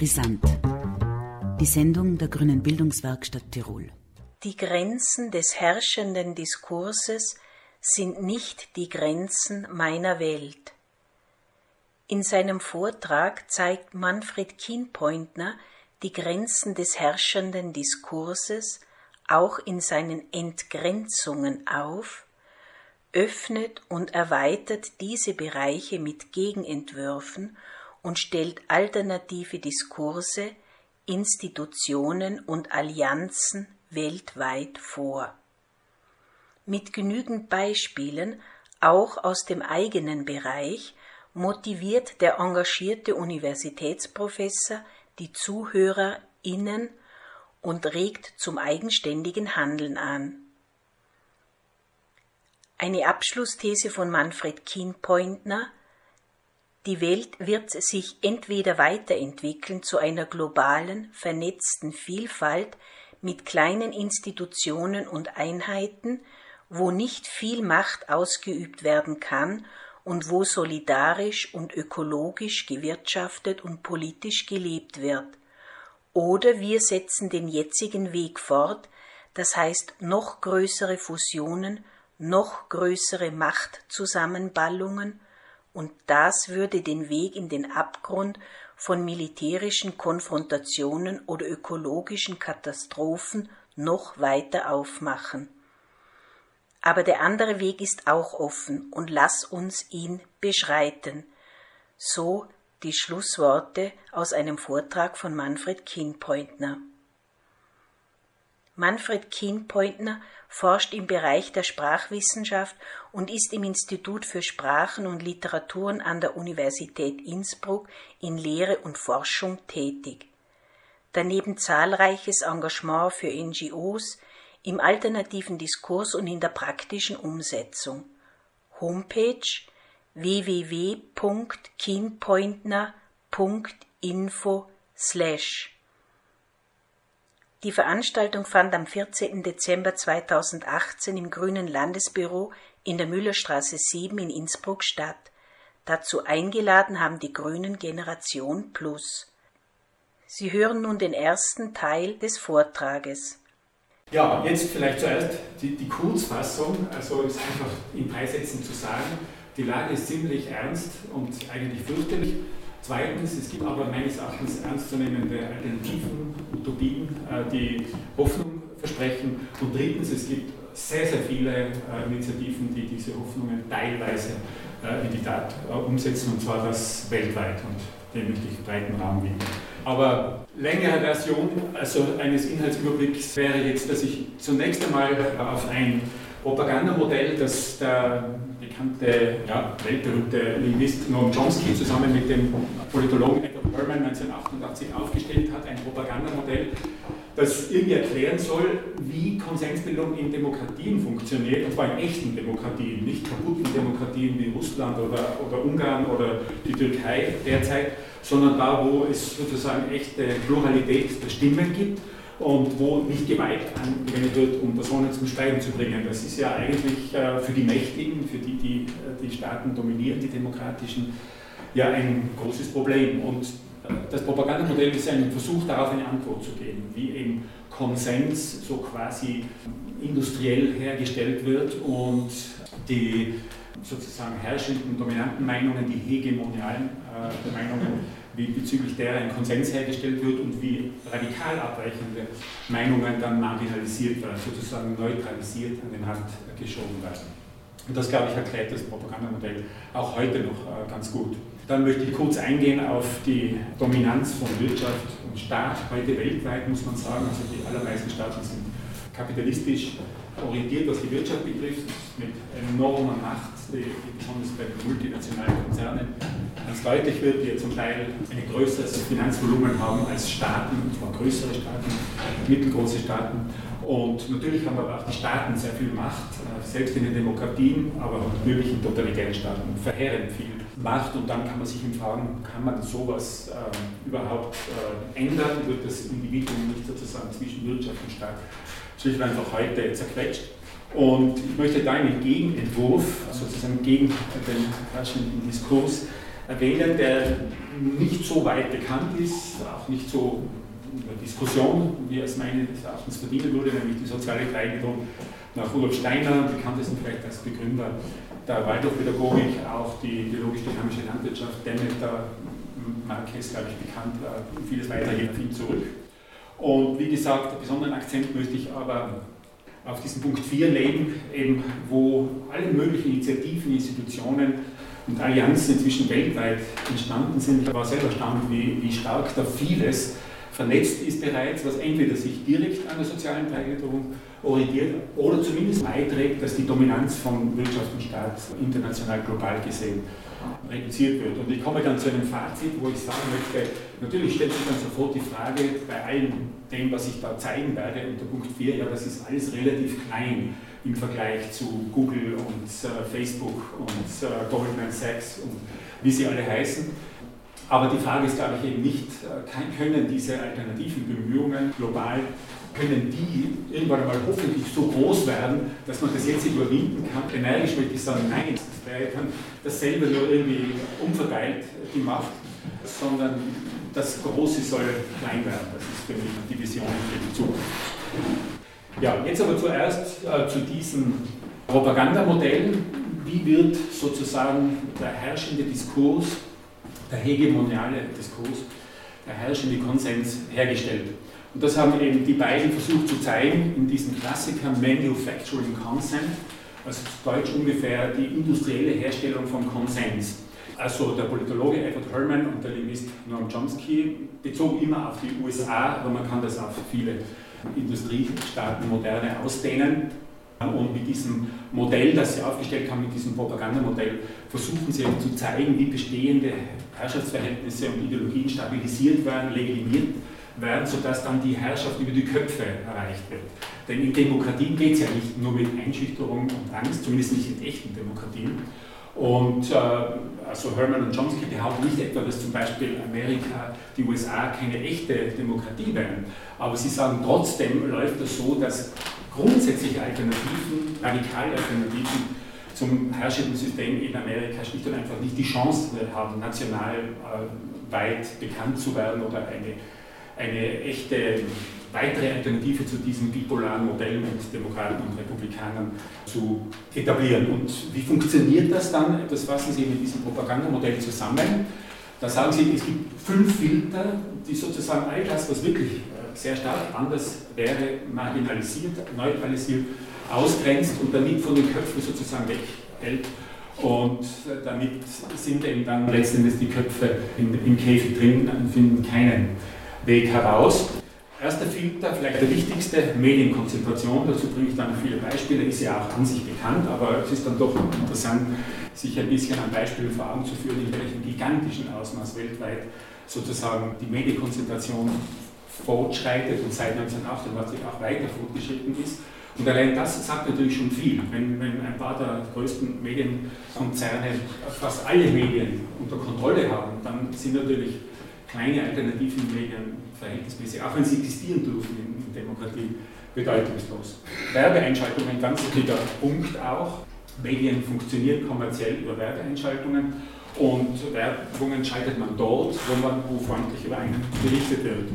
Brisant. Die Sendung der Grünen Bildungswerkstatt Tirol. Die Grenzen des herrschenden Diskurses sind nicht die Grenzen meiner Welt. In seinem Vortrag zeigt Manfred Kienpointner die Grenzen des herrschenden Diskurses auch in seinen Entgrenzungen auf, öffnet und erweitert diese Bereiche mit Gegenentwürfen und stellt alternative Diskurse, Institutionen und Allianzen weltweit vor. Mit genügend Beispielen, auch aus dem eigenen Bereich, motiviert der engagierte Universitätsprofessor die ZuhörerInnen und regt zum eigenständigen Handeln an. Eine Abschlussthese von Manfred Kienpointner Die Welt wird sich entweder weiterentwickeln zu einer globalen, vernetzten Vielfalt mit kleinen Institutionen und Einheiten, wo nicht viel Macht ausgeübt werden kann und wo solidarisch und ökologisch gewirtschaftet und politisch gelebt wird. Oder wir setzen den jetzigen Weg fort, das heißt noch größere Fusionen, noch größere Machtzusammenballungen, und das würde den Weg in den Abgrund von militärischen Konfrontationen oder ökologischen Katastrophen noch weiter aufmachen. Aber der andere Weg ist auch offen und lass uns ihn beschreiten. So die Schlussworte aus einem Vortrag von Manfred Kienpointner. Manfred Kienpointner forscht im Bereich der Sprachwissenschaft und ist im Institut für Sprachen und Literaturen an der Universität Innsbruck in Lehre und Forschung tätig. Daneben zahlreiches Engagement für NGOs im alternativen Diskurs und in der praktischen Umsetzung. Homepage www.keenpointner.info slash Die Veranstaltung fand am 14. Dezember 2018 im Grünen Landesbüro in der Müllerstraße 7 in Innsbruck statt. Dazu eingeladen haben die Grünen Generation Plus. Sie hören nun den ersten Teil des Vortrages. Ja, jetzt vielleicht zuerst die, die Kurzfassung, also ist einfach in drei Sätzen zu sagen, die Lage ist ziemlich ernst und eigentlich fürchterlich. Zweitens, es gibt aber meines Erachtens ernstzunehmende Alternativen, Utopien, äh, die Hoffnung versprechen. Und drittens, es gibt sehr, sehr viele äh, Initiativen, die diese Hoffnungen teilweise äh, in die Tat umsetzen, und zwar das weltweit. Und dem möchte ich breiten Raum geben. Aber längere Version also eines Inhaltsüberblicks wäre jetzt, dass ich zunächst einmal auf ein Propagandamodell, das der bekannte, ja, weltberühmte Linguist Noam Chomsky zusammen mit dem Politologen Edward Herman 1988 aufgestellt hat, ein Propagandamodell, das irgendwie erklären soll, wie Konsensbildung in Demokratien funktioniert, und zwar in echten Demokratien, nicht kaputten Demokratien wie Russland oder, oder Ungarn oder die Türkei derzeit, sondern da, wo es sozusagen echte Pluralität der Stimmen gibt und wo nicht Gewalt angewendet wird, um Personen zum Schweigen zu bringen. Das ist ja eigentlich äh, für die Mächtigen, für die, die äh, die Staaten dominieren, die demokratischen, ja ein großes Problem. Und äh, das Propagandamodell ist ein Versuch darauf, eine Antwort zu geben, wie eben Konsens so quasi industriell hergestellt wird und die sozusagen herrschenden, dominanten Meinungen, die hegemonialen äh, Meinungen wie bezüglich derer ein Konsens hergestellt wird und wie radikal abweichende Meinungen dann marginalisiert werden, sozusagen neutralisiert an den Rand geschoben werden. Und das, glaube ich, erklärt das Propagandamodell auch heute noch äh, ganz gut. Dann möchte ich kurz eingehen auf die Dominanz von Wirtschaft und Staat. Heute weltweit muss man sagen, also die allermeisten Staaten sind kapitalistisch orientiert, was die Wirtschaft betrifft, mit enormer Macht, die, besonders bei multinationalen Konzernen ganz deutlich wird, die zum Teil ein größeres Finanzvolumen haben als Staaten, und zwar größere Staaten, mittelgroße Staaten. Und natürlich haben aber auch die Staaten sehr viel Macht, äh, selbst in den Demokratien, aber natürlich in totalitären Staaten verheerend viel Macht. Und dann kann man sich fragen, kann man sowas äh, überhaupt äh, ändern? Wird das Individuum nicht sozusagen zwischen Wirtschaft und Staat schlicht einfach heute zerquetscht. Und ich möchte da einen Gegenentwurf, sozusagen gegen den herrschenden Diskurs, erwähnen, der nicht so weit bekannt ist, auch nicht so in der Diskussion, wie es meines Erachtens verdienen würde, nämlich die soziale Gleichung nach Rudolf Steiner, bekanntesten vielleicht als Begründer der Waldorfpädagogik, auch die biologisch-dynamische Landwirtschaft, Demeter, Marquez, glaube ich, bekannt, äh, vieles weiter geht viel zurück. Und wie gesagt, besonderen Akzent möchte ich aber auf diesen Punkt 4 legen, eben, wo alle möglichen Initiativen, Institutionen und Allianzen inzwischen weltweit entstanden sind. Ich war selber erstaunt, wie, wie stark da vieles vernetzt ist bereits, was entweder sich direkt an der sozialen Teilung orientiert oder zumindest beiträgt, dass die Dominanz von Wirtschaft und Staat international global gesehen reduziert wird. Und ich komme dann zu einem Fazit, wo ich sagen möchte, natürlich stellt sich dann sofort die Frage bei allem dem, was ich da zeigen werde unter Punkt 4, ja, das ist alles relativ klein im Vergleich zu Google und äh, Facebook und äh, Goldman Sachs und wie sie alle heißen. Aber die Frage ist, glaube ich, eben nicht, äh, können diese alternativen Bemühungen global können die irgendwann einmal hoffentlich so groß werden, dass man das jetzt überwinden kann. Energisch möchte ich sagen, nein, das wäre dasselbe nur irgendwie umverteilt, die Macht, sondern das Große soll klein werden. Das ist für mich die Vision für die Zukunft. Ja, jetzt aber zuerst äh, zu diesem Propagandamodell. Wie wird sozusagen der herrschende Diskurs, der hegemoniale Diskurs, der herrschende Konsens hergestellt? Und das haben eben die beiden versucht zu zeigen in diesem Klassiker Manufacturing Consent, also zu Deutsch ungefähr die industrielle Herstellung von Konsens. Also der Politologe Edward Herman und der Linguist Noam Chomsky bezogen immer auf die USA, aber man kann das auf viele Industriestaaten moderne ausdehnen. Und mit diesem Modell, das sie aufgestellt haben, mit diesem Propagandamodell, versuchen sie zu zeigen, wie bestehende Herrschaftsverhältnisse und Ideologien stabilisiert werden, legitimiert werden, sodass dann die Herrschaft über die Köpfe erreicht wird. Denn in Demokratien geht es ja nicht nur mit Einschüchterung und Angst, zumindest nicht in echten Demokratien. Und äh, also Herman und Chomsky behaupten nicht etwa, dass zum Beispiel Amerika, die USA keine echte Demokratie wären, aber sie sagen trotzdem läuft das so, dass grundsätzliche Alternativen, radikale Alternativen zum herrschenden System in Amerika schlicht und einfach nicht die Chance haben, national äh, weit bekannt zu werden oder eine eine echte weitere Alternative zu diesem bipolaren Modell mit Demokraten und Republikanern zu etablieren. Und wie funktioniert das dann? Das fassen Sie mit diesem Propagandamodell zusammen. Da sagen Sie, es gibt fünf Filter, die sozusagen all das, was wirklich äh, sehr stark anders wäre, marginalisiert, neutralisiert, ausgrenzt und damit von den Köpfen sozusagen weghält. Und äh, damit sind eben dann letztendlich die Köpfe im Käfig drin und finden keinen Weg heraus. Erster Filter, vielleicht der wichtigste, Medienkonzentration. Dazu bringe ich dann viele Beispiele, ist ja auch an sich bekannt, aber es ist dann doch interessant, sich ein bisschen an Beispielen vor Augen zu führen, in welchem gigantischen Ausmaß weltweit sozusagen die Medienkonzentration fortschreitet und seit 1988 auch weiter fortgeschritten ist. Und allein das sagt natürlich schon viel. Wenn, wenn ein paar der größten Medienkonzerne fast alle Medien unter Kontrolle haben, dann sind natürlich kleine alternativen Medien verhältnismäßig, auch wenn sie existieren dürfen in, Demokratie, bedeutungslos. Werbeeinschaltungen, ganz wichtiger Punkt auch. Medien funktionieren kommerziell über Werbeeinschaltungen und Werbungen schaltet man dort, wo, man, wo freundlich über einen berichtet wird.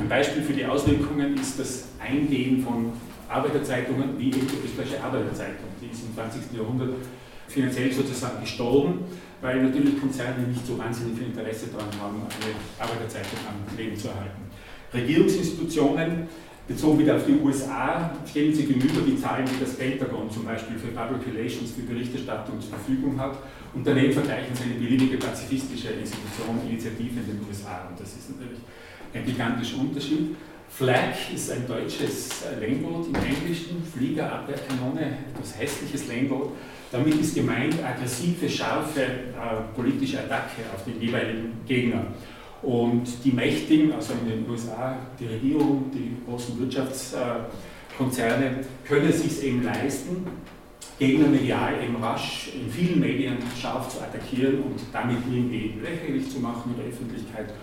Ein Beispiel für die Auswirkungen ist das Eingehen von Arbeiterzeitungen wie eben die österreichische Arbeiterzeitung. Die ist im 20. Jahrhundert finanziell sozusagen gestorben weil natürlich Konzerne nicht so wahnsinnig viel Interesse daran haben, eine Arbeiterzeitung am Leben zu erhalten. Regierungsinstitutionen, bezogen wieder auf die USA, stellen sich gegenüber die Zahlen, die das Pentagon zum Beispiel für Public Relations, für Berichterstattung zur Verfügung hat. Und daneben vergleichen sie eine beliebige pazifistische Institution, Initiative in den USA. Und das ist natürlich ein gigantischer Unterschied. Flag ist ein deutsches Langboot im Englischen, Fliegerabwehrkanone, etwas hässliches Langboot. Damit ist gemeint aggressive, scharfe äh, politische Attacke auf den jeweiligen Gegner. Und die Mächtigen, also in den USA, die Regierung, die großen Wirtschaftskonzerne, können es sich eben leisten, Gegner medial eben rasch in vielen Medien scharf zu attackieren und damit irgendwie lächerlich zu machen in der Öffentlichkeit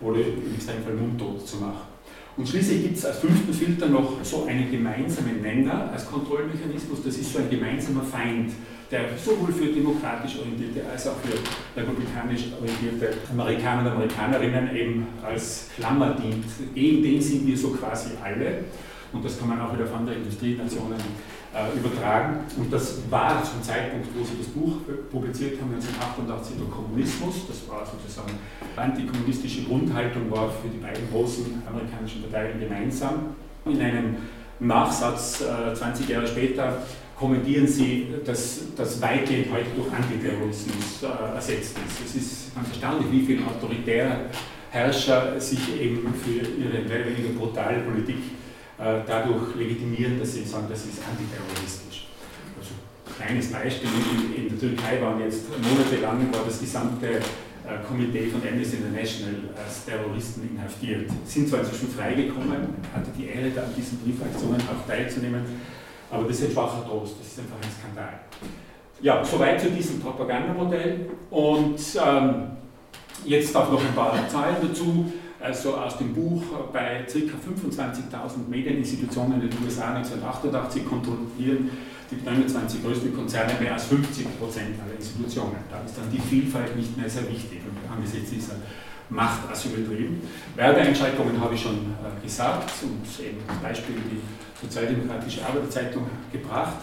oder im Extremfall mundtot zu machen. Und schließlich gibt es als fünften Filter noch so einen gemeinsamen Nenner als Kontrollmechanismus, das ist so ein gemeinsamer Feind, der sowohl für demokratisch orientierte als auch für republikanisch orientierte Amerikaner und Amerikanerinnen eben als Klammer dient. Gegen den sind wir so quasi alle. Und das kann man auch wieder auf andere Industrienationen äh, übertragen. Und das war zum Zeitpunkt, wo sie das Buch publiziert haben, 1988, der Kommunismus. Das war sozusagen antikommunistische Grundhaltung, war für die beiden großen amerikanischen Parteien gemeinsam. In einem Nachsatz äh, 20 Jahre später kommentieren sie, dass das weitgehend heute durch Antiterrorismus äh, ersetzt ist. Es ist ganz erstaunlich, wie viele autoritäre Herrscher sich eben für ihre mehr oder weniger brutale Politik dadurch legitimieren, dass sie sagen, das ist antiterroristisch. Also, kleines Beispiel, in, in der Türkei waren jetzt monatelang war das gesamte äh, Komitee von Amnesty International als Terroristen inhaftiert. Sind zwar inzwischen freigekommen, hatte die Ehre, da an diesen Briefaktionen auch teilzunehmen, aber das ist ein schwacher Trost, das ist einfach ein Skandal. Ja, soweit zu diesem Propagandamodell. Und ähm, jetzt auch noch ein paar Zahlen dazu. Also aus dem Buch bei ca. 25.000 Medieninstitutionen in den USA 1988 kontrollieren die 29 größten Konzerne mehr als 50 Prozent aller Institutionen. Da ist dann die Vielfalt nicht mehr sehr wichtig angesichts dieser Machtasymmetrie. Werbeeinschränkungen habe ich schon äh, gesagt und eben als Beispiel die Sozialdemokratische Arbeiterzeitung gebracht.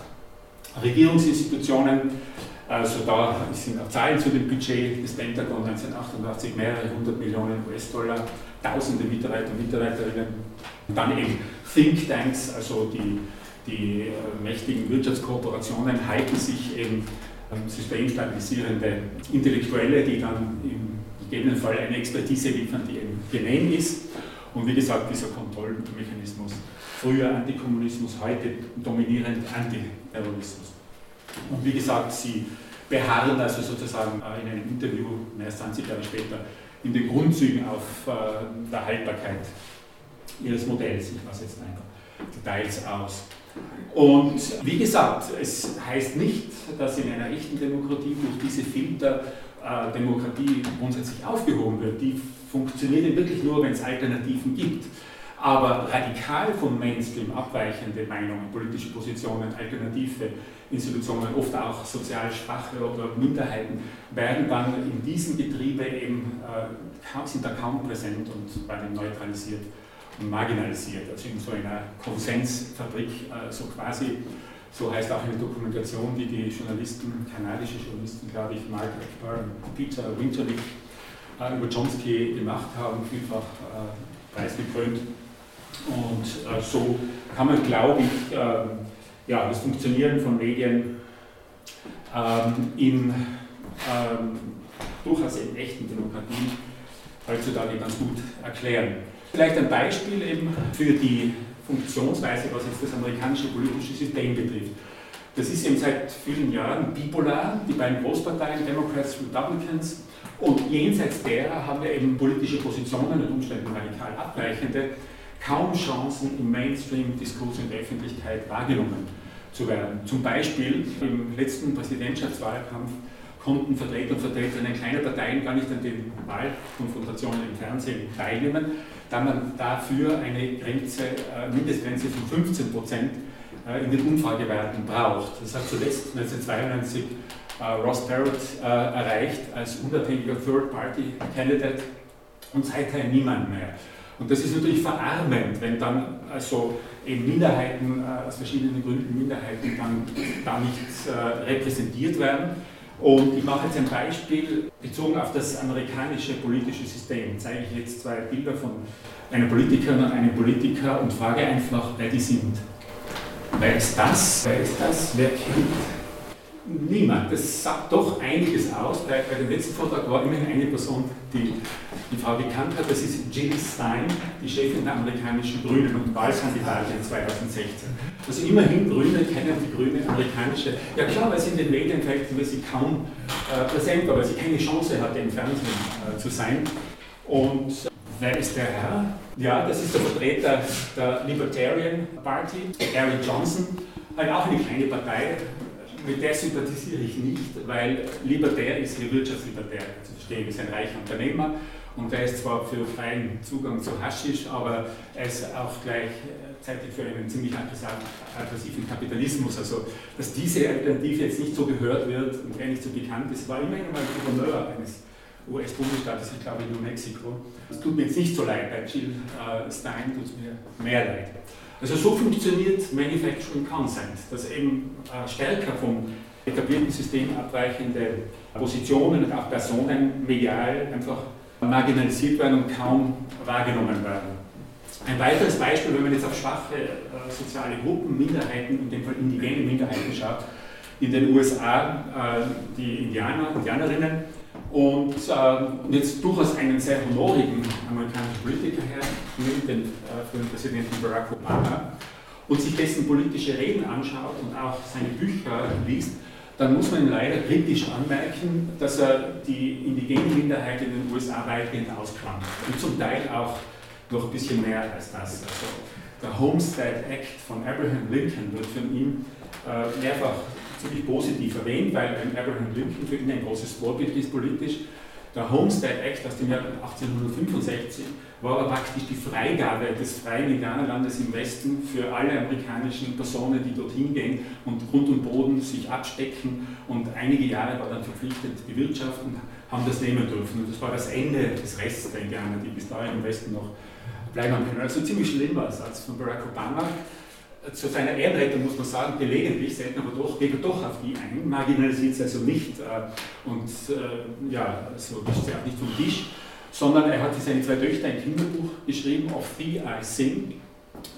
Regierungsinstitutionen, also da sind auch Zahlen zu dem Budget des Pentagon 1988, mehrere hundert Millionen US-Dollar, tausende Mitarbeiter und Mitarbeiterinnen. Dann eben Thinktanks, also die die äh, mächtigen Wirtschaftskooperationen halten sich eben ähm, systemstabilisierende Intellektuelle, die dann im gegebenen Fall eine Expertise liefern, die eben genehm ist. Und wie gesagt, dieser Kontrollmechanismus, früher Antikommunismus, heute dominierend Antiterrorismus. Und wie gesagt, sie beharren also sozusagen äh, in einem Interview, mehr als 20 Jahre später, in den Grundzügen auf äh, der Haltbarkeit ihres Modells. Ich lasse jetzt einfach Details aus. Und wie gesagt, es heißt nicht, dass in einer echten Demokratie durch diese Filter äh, Demokratie grundsätzlich aufgehoben wird. Die funktioniert wirklich nur, wenn es Alternativen gibt. Aber radikal vom Mainstream abweichende Meinungen, politische Positionen, alternative Institutionen, oft auch sozial Schwache oder Minderheiten, werden dann in diesem Getriebe eben, äh, sind da kaum präsent und werden neutralisiert und marginalisiert. Also in so einer Konsensfabrik, äh, so quasi, so heißt auch eine Dokumentation, die die Journalisten, kanadische Journalisten, glaube ich, Mark und Peter Winterlich äh, über Chomsky gemacht haben, vielfach äh, preisgekrönt. Und so kann man, glaube ich, ähm, ja, das Funktionieren von Medien ähm, in ähm, durchaus in echten Demokratien heutzutage ganz gut erklären. Vielleicht ein Beispiel eben für die Funktionsweise, was jetzt das amerikanische politische System betrifft. Das ist eben seit vielen Jahren bipolar, die beiden Großparteien, Democrats, Republicans, und jenseits derer haben wir eben politische Positionen und Umständen radikal abweichende, kaum Chancen im Mainstream-Diskurs in der Öffentlichkeit wahrgenommen zu werden. Zum Beispiel im letzten Präsidentschaftswahlkampf konnten Vertreter und Vertreterinnen kleiner Parteien gar nicht an den Wahlkonfrontationen im Fernsehen teilnehmen, da man dafür eine Grenze, äh, Mindestgrenze von 15 Prozent äh, in den Umfragewerten braucht. Das hat zuletzt 1992 äh, Ross Barrett erreicht als unabhängiger Third-Party-Candidate und seither niemand mehr. Und das ist natürlich verarmend, wenn dann also eben Minderheiten, aus verschiedenen Gründen Minderheiten dann da nicht repräsentiert werden. Und ich mache jetzt ein Beispiel bezogen auf das amerikanische politische System. Zeige ich jetzt zwei Bilder von einer Politikerin und einem Politiker und frage einfach, wer die sind. Wer ist das? Wer ist das? Wer kennt Niemand. Das sagt doch einiges aus. Bei, bei dem letzten Vortrag war immerhin eine Person, die die Frau gekannt hat. Das ist Jill Stein, die Chefin der amerikanischen Grünen und Wahlkandidatin 2016. Also immerhin Grüne kennen die Grüne amerikanische. Ja klar, weil sie in den Medien verhältnismäßig kaum äh, präsent war, weil sie keine Chance hatte, im Fernsehen äh, zu sein. Und wer ist der Herr? Ja, das ist der Vertreter der Libertarian Party, Gary Johnson, halt auch eine kleine Partei, mit der sympathisiere ich nicht, weil libertär ist hier wirtschaftslibertär zu verstehen. ist ein reicher Unternehmer und der ist zwar für freien Zugang zu Haschisch, aber er ist auch gleichzeitig für einen ziemlich aggressiven Kapitalismus. Also, dass diese Alternative jetzt nicht so gehört wird und er nicht so bekannt ist, war immerhin mal Gouverneur eines US-Bundesstaates, ich glaube New Mexico. Es tut mir jetzt nicht so leid, bei Jill äh, Stein tut es mir mehr leid. Also so funktioniert Manufacturing Consent, dass eben äh, stärker vom etablierten System abweichende Positionen und auch Personen medial einfach marginalisiert werden und kaum wahrgenommen werden. Ein weiteres Beispiel, wenn man jetzt auf schwache äh, soziale Gruppen, Minderheiten, in dem Fall indigene Minderheiten schaut, in den USA äh, die Indianer, Indianerinnen und, äh, jetzt durchaus einen sehr honorigen amerikanischen Politiker hernimmt, den äh, früheren Präsidenten Barack Obama, und sich dessen politische Reden anschaut und auch seine Bücher liest, dann muss man leider kritisch anmerken, dass er die indigene Minderheit in den USA weitgehend auskramt. Und zum Teil auch noch ein bisschen mehr als das. Also der Homestead Act von Abraham Lincoln wird von ihm äh, mehrfach ziemlich positiv erwähnt, weil Abraham Lincoln für ihn ein großes Vorbild ist politisch. Der Homestead Act aus dem Jahr 1865 war aber praktisch die Freigabe des freien Indianerlandes im Westen für alle amerikanischen Personen, die dorthin gehen und Grund und Boden sich abstecken und einige Jahre war dann verpflichtet bewirtschaften, haben das nehmen dürfen. Und das war das Ende des Restes der Indianer, die bis dahin im Westen noch bleiben können. Also ziemlich schlimm war es als von Barack Obama zu seiner Ehrenrettung muss man sagen, gelegentlich, selten aber doch, geht er doch auf die ein, marginalisiert sie also nicht äh, und äh, ja, so wischt sie auch nicht vom Tisch, sondern er hat für seine zwei Töchter ein Kinderbuch geschrieben, Of Thee I Sing,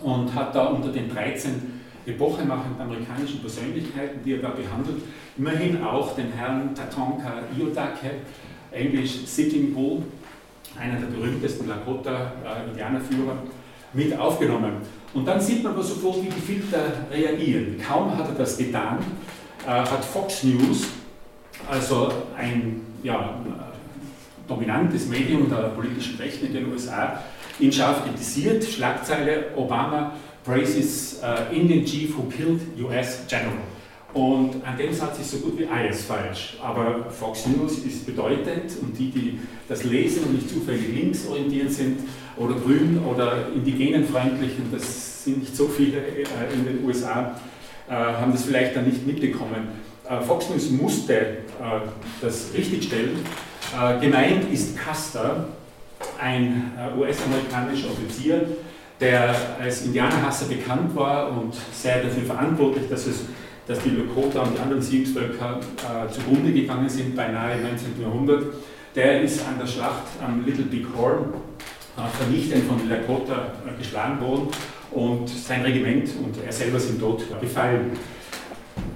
und hat da unter den 13 epochemachenden amerikanischen Persönlichkeiten, die er da behandelt, immerhin auch den Herrn Tatonka Iodake, englisch Sitting Bull, einer der berühmtesten Lakota-Indianerführer, äh, mit aufgenommen. Und dann sieht man aber sofort, wie die Filter reagieren. Kaum hat er das getan, äh, hat Fox News, also ein ja, dominantes Medium der politischen Rechten in den USA, ihn scharf kritisiert. Schlagzeile Obama praises uh, Indian chief who killed US general. Und an dem Satz ist so gut wie alles falsch. Aber Fox News ist bedeutend und die, die das lesen und nicht zufällig linksorientiert sind oder grün oder indigenenfreundlich, und das sind nicht so viele äh, in den USA, äh, haben das vielleicht dann nicht mitbekommen. Äh, Fox News musste das richtigstellen. Gemeint ist Custer, ein US-amerikanischer Offizier, der als Indianerhasser bekannt war und sehr dafür verantwortlich, dass es dass die Lakota und die anderen Siegvölker äh, zugrunde gegangen sind, beinahe im 19. Jahrhundert. Der ist an der Schlacht am Little Big Horn äh, vernichtend von den Lakota äh, geschlagen worden und sein Regiment und er selber sind dort gefallen.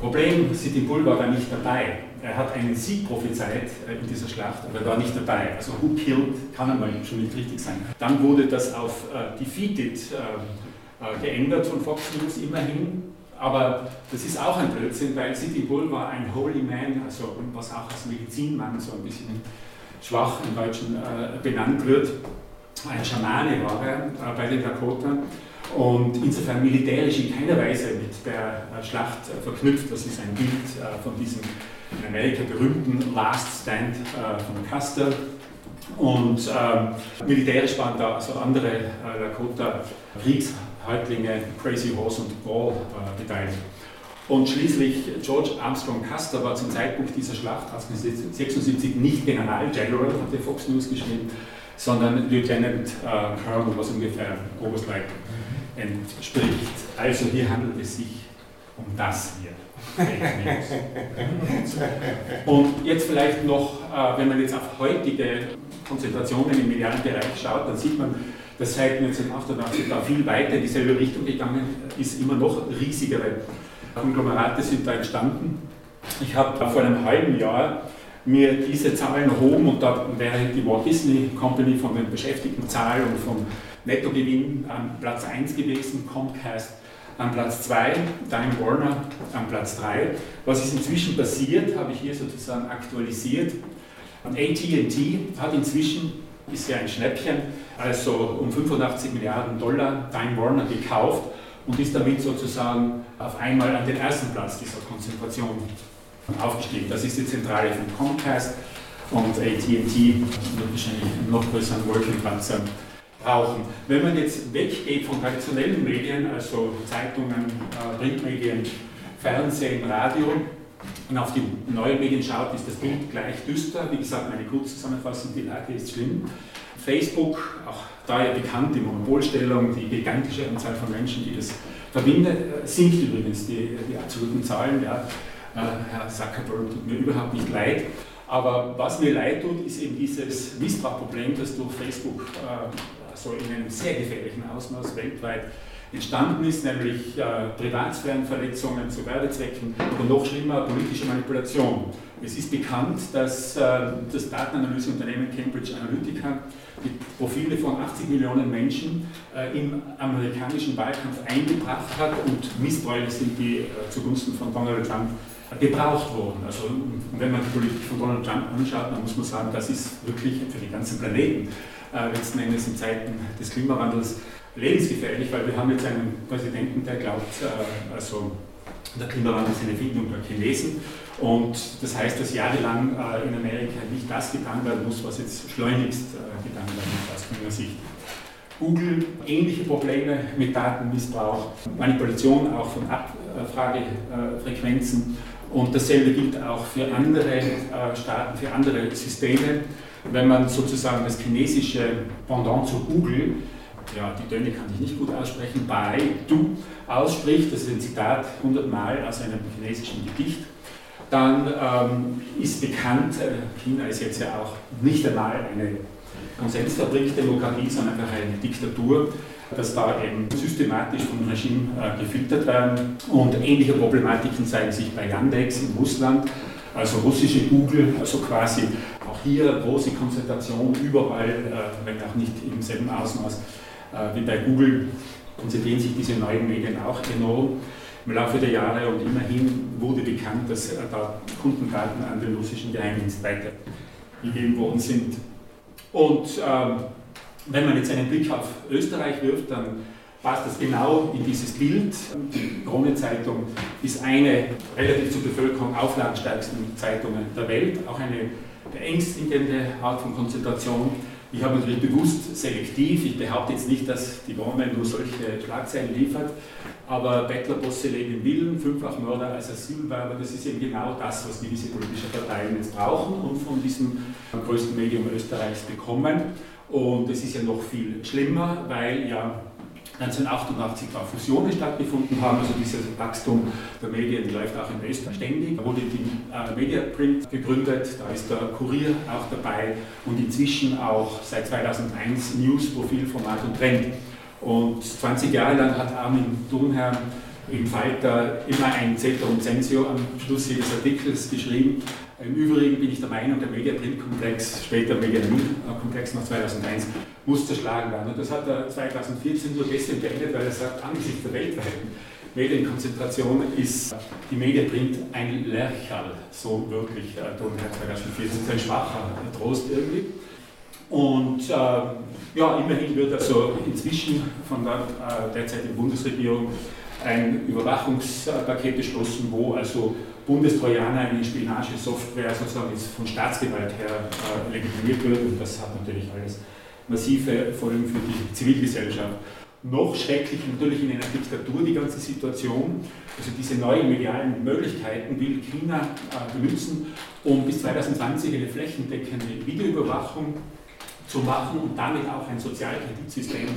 Problem, Sitting Bull war da nicht dabei. Er hat einen Sieg prophezeit äh, in dieser Schlacht, aber er war nicht dabei. Also who killed kann einmal schon nicht richtig sein. Dann wurde das auf äh, defeated äh, geändert von Fox News immerhin aber das ist auch ein Blödsinn, weil City Bull war ein Holy Man, also was auch als Medizinmann so ein bisschen schwach im Deutschen äh, benannt wird. Ein Schamane war er äh, bei den Dakota und insofern militärisch in keiner Weise mit der äh, Schlacht äh, verknüpft. Das ist ein Bild äh, von diesem in Amerika berühmten Last Stand äh, von Custer. Und ähm, militärisch waren da also andere Lakota Kriegs Häuptlinge Crazy Horse und Ball äh, beteiligt. Und schließlich George Armstrong Custer war zum Zeitpunkt dieser Schlacht 1876 nicht General General, hatte Fox News geschrieben, sondern Lieutenant äh, Colonel, was ungefähr Oberstleutnant entspricht. Also hier handelt es sich um das hier. Und jetzt vielleicht noch, äh, wenn man jetzt auf heutige Konzentrationen im medialen Bereich schaut, dann sieht man, dass seit 1988 da viel weiter in dieselbe Richtung gegangen ist, immer noch riesigere Konglomerate sind da entstanden. Ich habe vor einem halben Jahr mir diese Zahlen erhoben und da wäre die Walt Disney Company von den Beschäftigtenzahlen und vom Nettogewinn an Platz 1 gewesen, Comcast an Platz 2, Time Warner an Platz 3. Was ist inzwischen passiert, habe ich hier sozusagen aktualisiert. AT&T hat inzwischen ist ja ein Schnäppchen, also um 85 Milliarden Dollar Time Warner gekauft und ist damit sozusagen auf einmal an den ersten Platz dieser Konzentration aufgestiegen. Das ist die Zentrale von Comcast und AT&T wird wahrscheinlich einen noch größeren Wolkenkratzer brauchen. Wenn man jetzt weggeht von traditionellen Medien, also Zeitungen, äh, Printmedien, Fernsehen, Radio, und auf die neuen Medien schaut, ist das Bild gleich düster. Wie gesagt, meine Kurzzusammenfassung, die Lage ist schlimm. Facebook, auch da ja bekannt, die Monopolstellung, die gigantische Anzahl von Menschen, die das verbindet, äh, sinkt übrigens die, die absoluten Zahlen. Ja. Äh, Herr Zuckerberg tut mir überhaupt nicht leid. Aber was mir leid tut, ist eben dieses Missbrauchproblem, das durch Facebook äh, also in einem sehr gefährlichen Ausmaß weltweit entstanden ist, nämlich äh, Privatsphärenverletzungen zu Werbezwecken oder noch schlimmer politische Manipulation. Es ist bekannt, dass äh, das Datenanalyseunternehmen Cambridge Analytica die Profile von 80 Millionen Menschen äh, im amerikanischen Wahlkampf eingebracht hat und missbräuchlich sind die äh, zugunsten von Donald Trump gebraucht wurden. Also wenn man die Politik von Donald Trump anschaut, dann muss man sagen, das ist wirklich für den ganzen Planeten äh, letzten Endes in Zeiten des Klimawandels lebensgefährlich, weil wir haben jetzt einen Präsidenten, der glaubt, äh, also der Klimawandel ist eine Erfindung der Chinesen. Und das heißt, dass jahrelang äh, in Amerika nicht das getan werden muss, was jetzt schleunigst äh, getan werden muss, aus meiner Sicht. Google ähnliche Probleme mit Datenmissbrauch, Manipulation auch von Abfragefrequenzen und dasselbe gilt auch für andere Staaten, für andere Systeme. Wenn man sozusagen das chinesische Pendant zu Google ja, die Töne kann ich nicht gut aussprechen, bei du ausspricht, das ist ein Zitat hundertmal aus einem chinesischen Gedicht, dann ähm, ist bekannt, äh, China ist jetzt ja auch nicht einmal eine Konsensfabrik, Demokratie, sondern einfach eine Diktatur, dass da eben systematisch vom Regime äh, gefiltert werden. Und ähnliche Problematiken zeigen sich bei Yandex in Russland, also russische Google, also quasi auch hier große Konzentration überall, äh, wenn auch nicht im selben Ausmaß wie bei Google konzentrieren sich diese neuen Medien auch enorm im Laufe der Jahre und immerhin wurde bekannt, dass äh, da Kundendaten an den russischen Geheimdienst weitergegeben worden sind. Und ähm, wenn man jetzt einen Blick auf Österreich wirft, dann passt das genau in dieses Bild. Die Krone-Zeitung ist eine relativ zur Bevölkerung auflagenstärksten Zeitungen der Welt, auch eine beängstigende Art von Konzentration ich habe natürlich bewusst selektiv, ich behaupte jetzt nicht, dass die Krone nur solche Schlagzeilen liefert, aber Bettlerbosse leben in Willen, Fünffachmörder als Asylwerber, das ist eben genau das, was gewisse politische Parteien jetzt brauchen und von diesem größten Medium Österreichs bekommen. Und es ist ja noch viel schlimmer, weil ja 1988 da Fusionen stattgefunden haben, also dieses Wachstum der Medien läuft auch in Österreich ständig. Da wurde die äh, Mediaprint gegründet, da ist der Kurier auch dabei und inzwischen auch seit 2001 News, Profilformat und Trend. Und 20 Jahre lang hat Armin Thurnherr im Falter immer ein Zetterum Censio am Schluss jedes Artikels geschrieben. Im Übrigen bin ich der Meinung, der Mediaprint-Komplex, später Mediamin-Komplex nach 2001, muss zerschlagen werden. Und das hat er 2014 nur deswegen beendet, weil er sagt, angesichts der weltweiten Medienkonzentration ist die Mediaprint ein Lercherl, so wirklich, äh, 2014, ist ein schwacher Trost irgendwie. Und äh, ja, immerhin wird also inzwischen von der äh, derzeitigen Bundesregierung ein Überwachungspaket beschlossen, wo also Bundestrojaner eine Spionagesoftware sozusagen jetzt von Staatsgewalt her äh, legitimiert wird und das hat natürlich alles massive Folgen für die Zivilgesellschaft. Noch schrecklicher natürlich in einer Diktatur die ganze Situation. Also diese neuen medialen Möglichkeiten will China äh, benutzen, um bis 2020 eine flächendeckende Videoüberwachung zu machen und damit auch ein Sozialkreditsystem,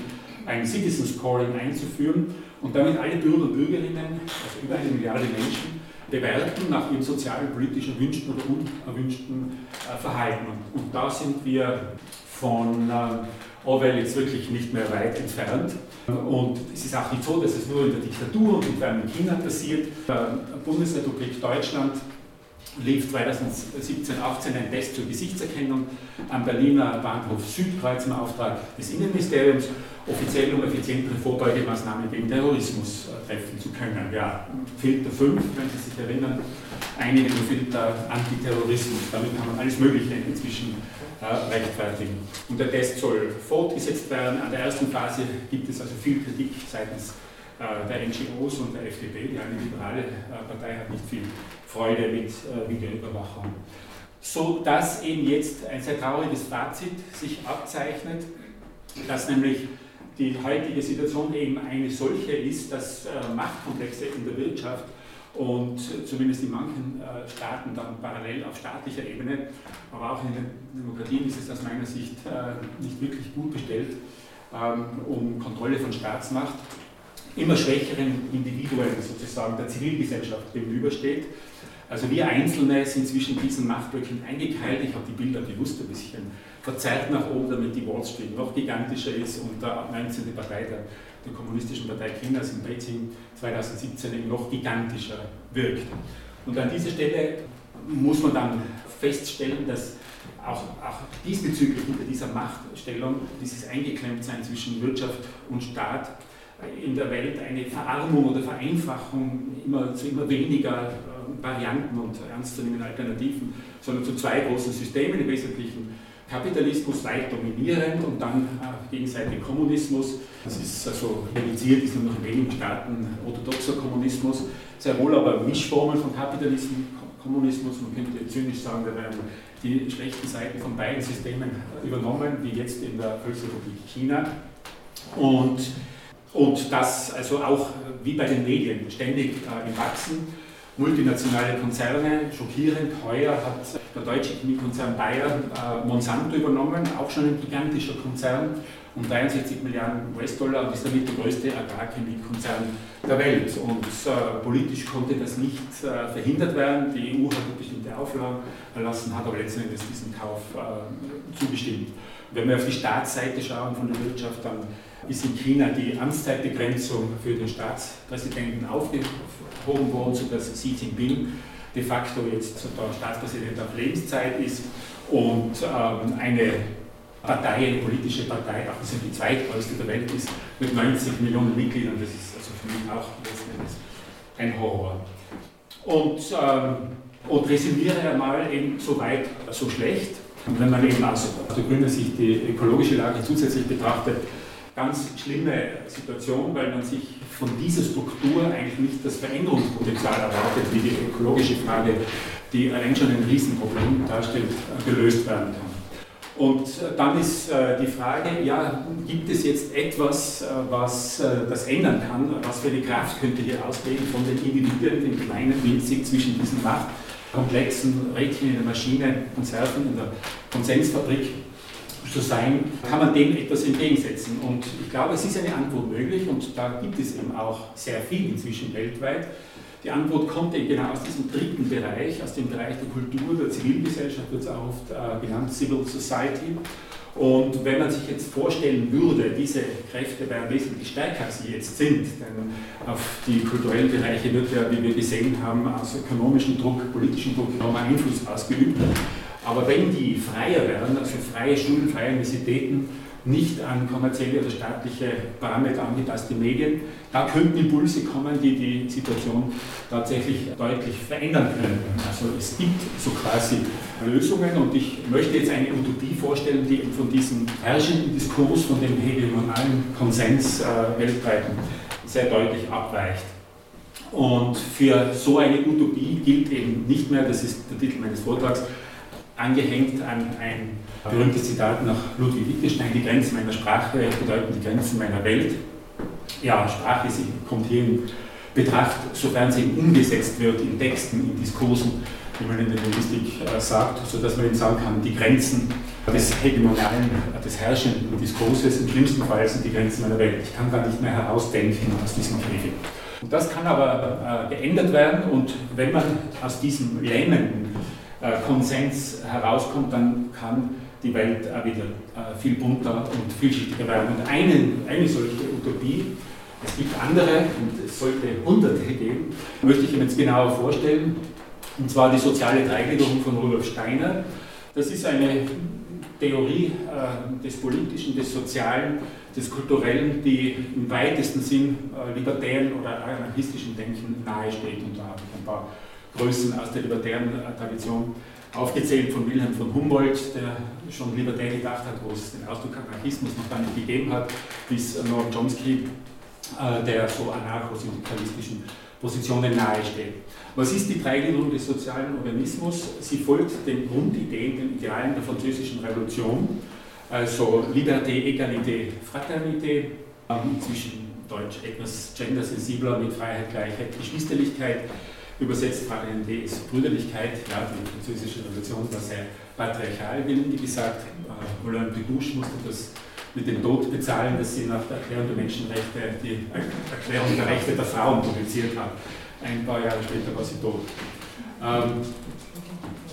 ein Citizen Scoring einzuführen und damit alle Bürger und Bürgerinnen, also über eine Milliarde Menschen, bewerten nach ihrem sozialen, politischen erwünschten oder unerwünschten äh, Verhalten. Und, da sind wir von äh, Orwell jetzt wirklich nicht mehr weit entfernt. Und es ist auch nicht so, dass es nur in der Diktatur und in kleinen China passiert. Der Bundesrepublik Deutschland lief 2017, 18 ein Test zur Gesichtserkennung am Berliner Bahnhof Südkreuz im Auftrag des Innenministeriums offiziell um effizientere Vorbeugemaßnahmen gegen Terrorismus äh, treffen zu können. Ja, Filter 5, wenn Sie sich erinnern, einige Filter Antiterrorismus. Damit kann man alles Mögliche inzwischen äh, rechtfertigen. Und der Test soll fortgesetzt werden. An der ersten Phase gibt es also viel Kritik seitens äh, der NGOs und der FDP, die eine liberale Partei hat nicht viel Freude mit Videoüberwachung. So dass eben jetzt ein sehr trauriges Fazit sich abzeichnet, dass nämlich die heutige Situation eben eine solche ist, dass Machtkomplexe in der Wirtschaft und zumindest in manchen äh, Staaten dann parallel auf staatlicher Ebene, aber auch in den Demokratien ist es aus meiner Sicht äh, nicht wirklich gut bestellt, ähm, um Kontrolle von Staatsmacht immer schwächeren Individuen sozusagen der Zivilgesellschaft gegenübersteht. Also wir Einzelne sind zwischen diesen Machtblöcken eingekeilt. Ich habe die Bilder bewusst ein bisschen verzerrt nach oben, damit die Wall Street noch gigantischer ist und der 19. Partei der der Kommunistischen Partei Chinas in Beijing 2017 eben noch gigantischer wirkt. Und an dieser Stelle muss man dann feststellen, dass auch, auch diesbezüglich hinter dieser Machtstellung, dieses Eingeklemmtsein zwischen Wirtschaft und Staat in der Welt eine Verarmung oder Vereinfachung immer zu immer weniger äh, Varianten und ernstzunehmenden Alternativen, sondern zu zwei großen Systemen, im Wesentlichen Kapitalismus weit dominierend und dann äh, gegenseitig Kommunismus. Das ist also reduziert, ist nur noch in wenigen Staaten orthodoxer Kommunismus. Sehr wohl aber Mischformen von Kapitalismus, Kommunismus. Man könnte zynisch sagen, da werden die schlechten Seiten von beiden Systemen übernommen, wie jetzt in der Volksrepublik China. Und, und das also auch wie bei den Medien ständig äh, im Wachsen multinationale Konzerne. Schockierend, heuer hat der deutsche Chemiekonzern Bayer äh, Monsanto übernommen, auch schon ein gigantischer Konzern um 63 Milliarden US-Dollar und ist damit der größte Agrarchemiekonzern der Welt. Und äh, politisch konnte das nicht äh, verhindert werden. Die EU hat bestimmte Auflagen erlassen, hat aber letztendlich diesem Kauf äh, zugestimmt. Wenn wir auf die Staatsseite schauen von der Wirtschaft, dann ist in China die Amtszeitbegrenzung für den Staatspräsidenten aufgehoben worden, sodass Xi Jinping de facto jetzt der Staatspräsident auf Lebenszeit ist und ähm, eine Partei, eine politische Partei, auch die zweitgrößte der Welt ist, mit 90 Millionen Mitgliedern. Das ist also für mich auch letzten Endes ein Horror. Und, ähm, und resümiere einmal eben so weit, so schlecht. Und wenn man eben aus der grünen Sicht die ökologische Lage zusätzlich betrachtet, ganz schlimme Situation, weil man sich von dieser Struktur eigentlich nicht das Veränderungspotenzial erwartet, wie die ökologische Frage, die allein schon ein Riesenproblem darstellt, gelöst werden kann. Und äh, dann ist äh, die Frage, ja, gibt es jetzt etwas, äh, was das ändern kann? Was für eine Kraft könnte hier ausgehen von den Individuen, den kleinen, winzig zwischen diesen machtkomplexen Rädchen in der Maschine, Konserven in der Konsensfabrik zu sein, kann man dem etwas entgegensetzen. Und ich glaube, es ist eine Antwort möglich und da gibt es eben auch sehr viel inzwischen weltweit. Die Antwort kommt eben genau aus diesem dritten Bereich, aus dem Bereich der Kultur, der Zivilgesellschaft, wird es auch oft äh, genannt, Civil Society. Und wenn man sich jetzt vorstellen würde, diese Kräfte wären wesentlich stärker, als sie jetzt sind, denn auf die kulturellen Bereiche wird ja, wie wir gesehen haben, aus ökonomischem Druck, politischem Druck enormer Einfluss ausgeübt. Aber wenn die freier werden, also freie Schulen, freie Universitäten, nicht an kommerzielle oder staatliche Parameter angepasste Medien. Da könnten Impulse kommen, die die Situation tatsächlich deutlich verändern können. Also es gibt so quasi Lösungen und ich möchte jetzt eine Utopie vorstellen, die von diesem herrschenden Diskurs, von dem hegemonalen Konsens äh, weltweit sehr deutlich abweicht. Und für so eine Utopie gilt eben nicht mehr, das ist der Titel meines Vortrags, angehängt an ein berühmtes Zitat nach Ludwig Wittgenstein, die Grenzen meiner Sprache bedeuten die Grenzen meiner Welt. Ja, Sprache sie kommt hier in Betracht, sofern sie umgesetzt wird in Texten, in Diskursen, wie man in der Linguistik äh, sagt, sodass man eben sagen kann, die Grenzen des hegemonialen, des herrschenden Diskurses, im schlimmsten Fall sind die Grenzen meiner Welt. Ich kann gar nicht mehr herausdenken aus diesem Krieg. Und das kann aber äh, geändert werden und wenn man aus diesem lähmenden äh, Konsens herauskommt, dann kann die Welt wieder äh, viel bunter und vielschichtiger werden. Und eine, eine solche Utopie, es gibt andere und es sollte hunderte geben, möchte ich Ihnen jetzt genauer vorstellen, und zwar die soziale Dreigliederung von Rudolf Steiner. Das ist eine Theorie äh, des Politischen, des Sozialen, des Kulturellen, die im weitesten Sinn äh, libertären oder anarchistischen Denken nahesteht. Und da habe ich ein paar Größen aus der libertären äh, Tradition aufgezählt von Wilhelm von Humboldt, der schon libertär gedacht hat, wo es den Ausdruck Anarchismus noch gar nicht gegeben hat, bis Noam Chomsky äh, der so anarcho-syndikalistischen Positionen nahesteht. Was ist die Dreigliederung des sozialen Organismus? Sie folgt den Grundideen, den Idealen der französischen Revolution, also Liberté, Egalité, Fraternité, inzwischen Deutsch etwas gendersensibler mit Freiheit, Gleichheit, Geschwisterlichkeit. Übersetzt Fraternité ist Brüderlichkeit. Ja, die französische Revolution war sehr patriarchal, wie gesagt. Äh, Olympe de Gouche musste das mit dem Tod bezahlen, dass sie nach der Erklärung der Menschenrechte die Erklärung der Rechte der Frauen publiziert hat. Ein paar Jahre später war sie tot. Ähm,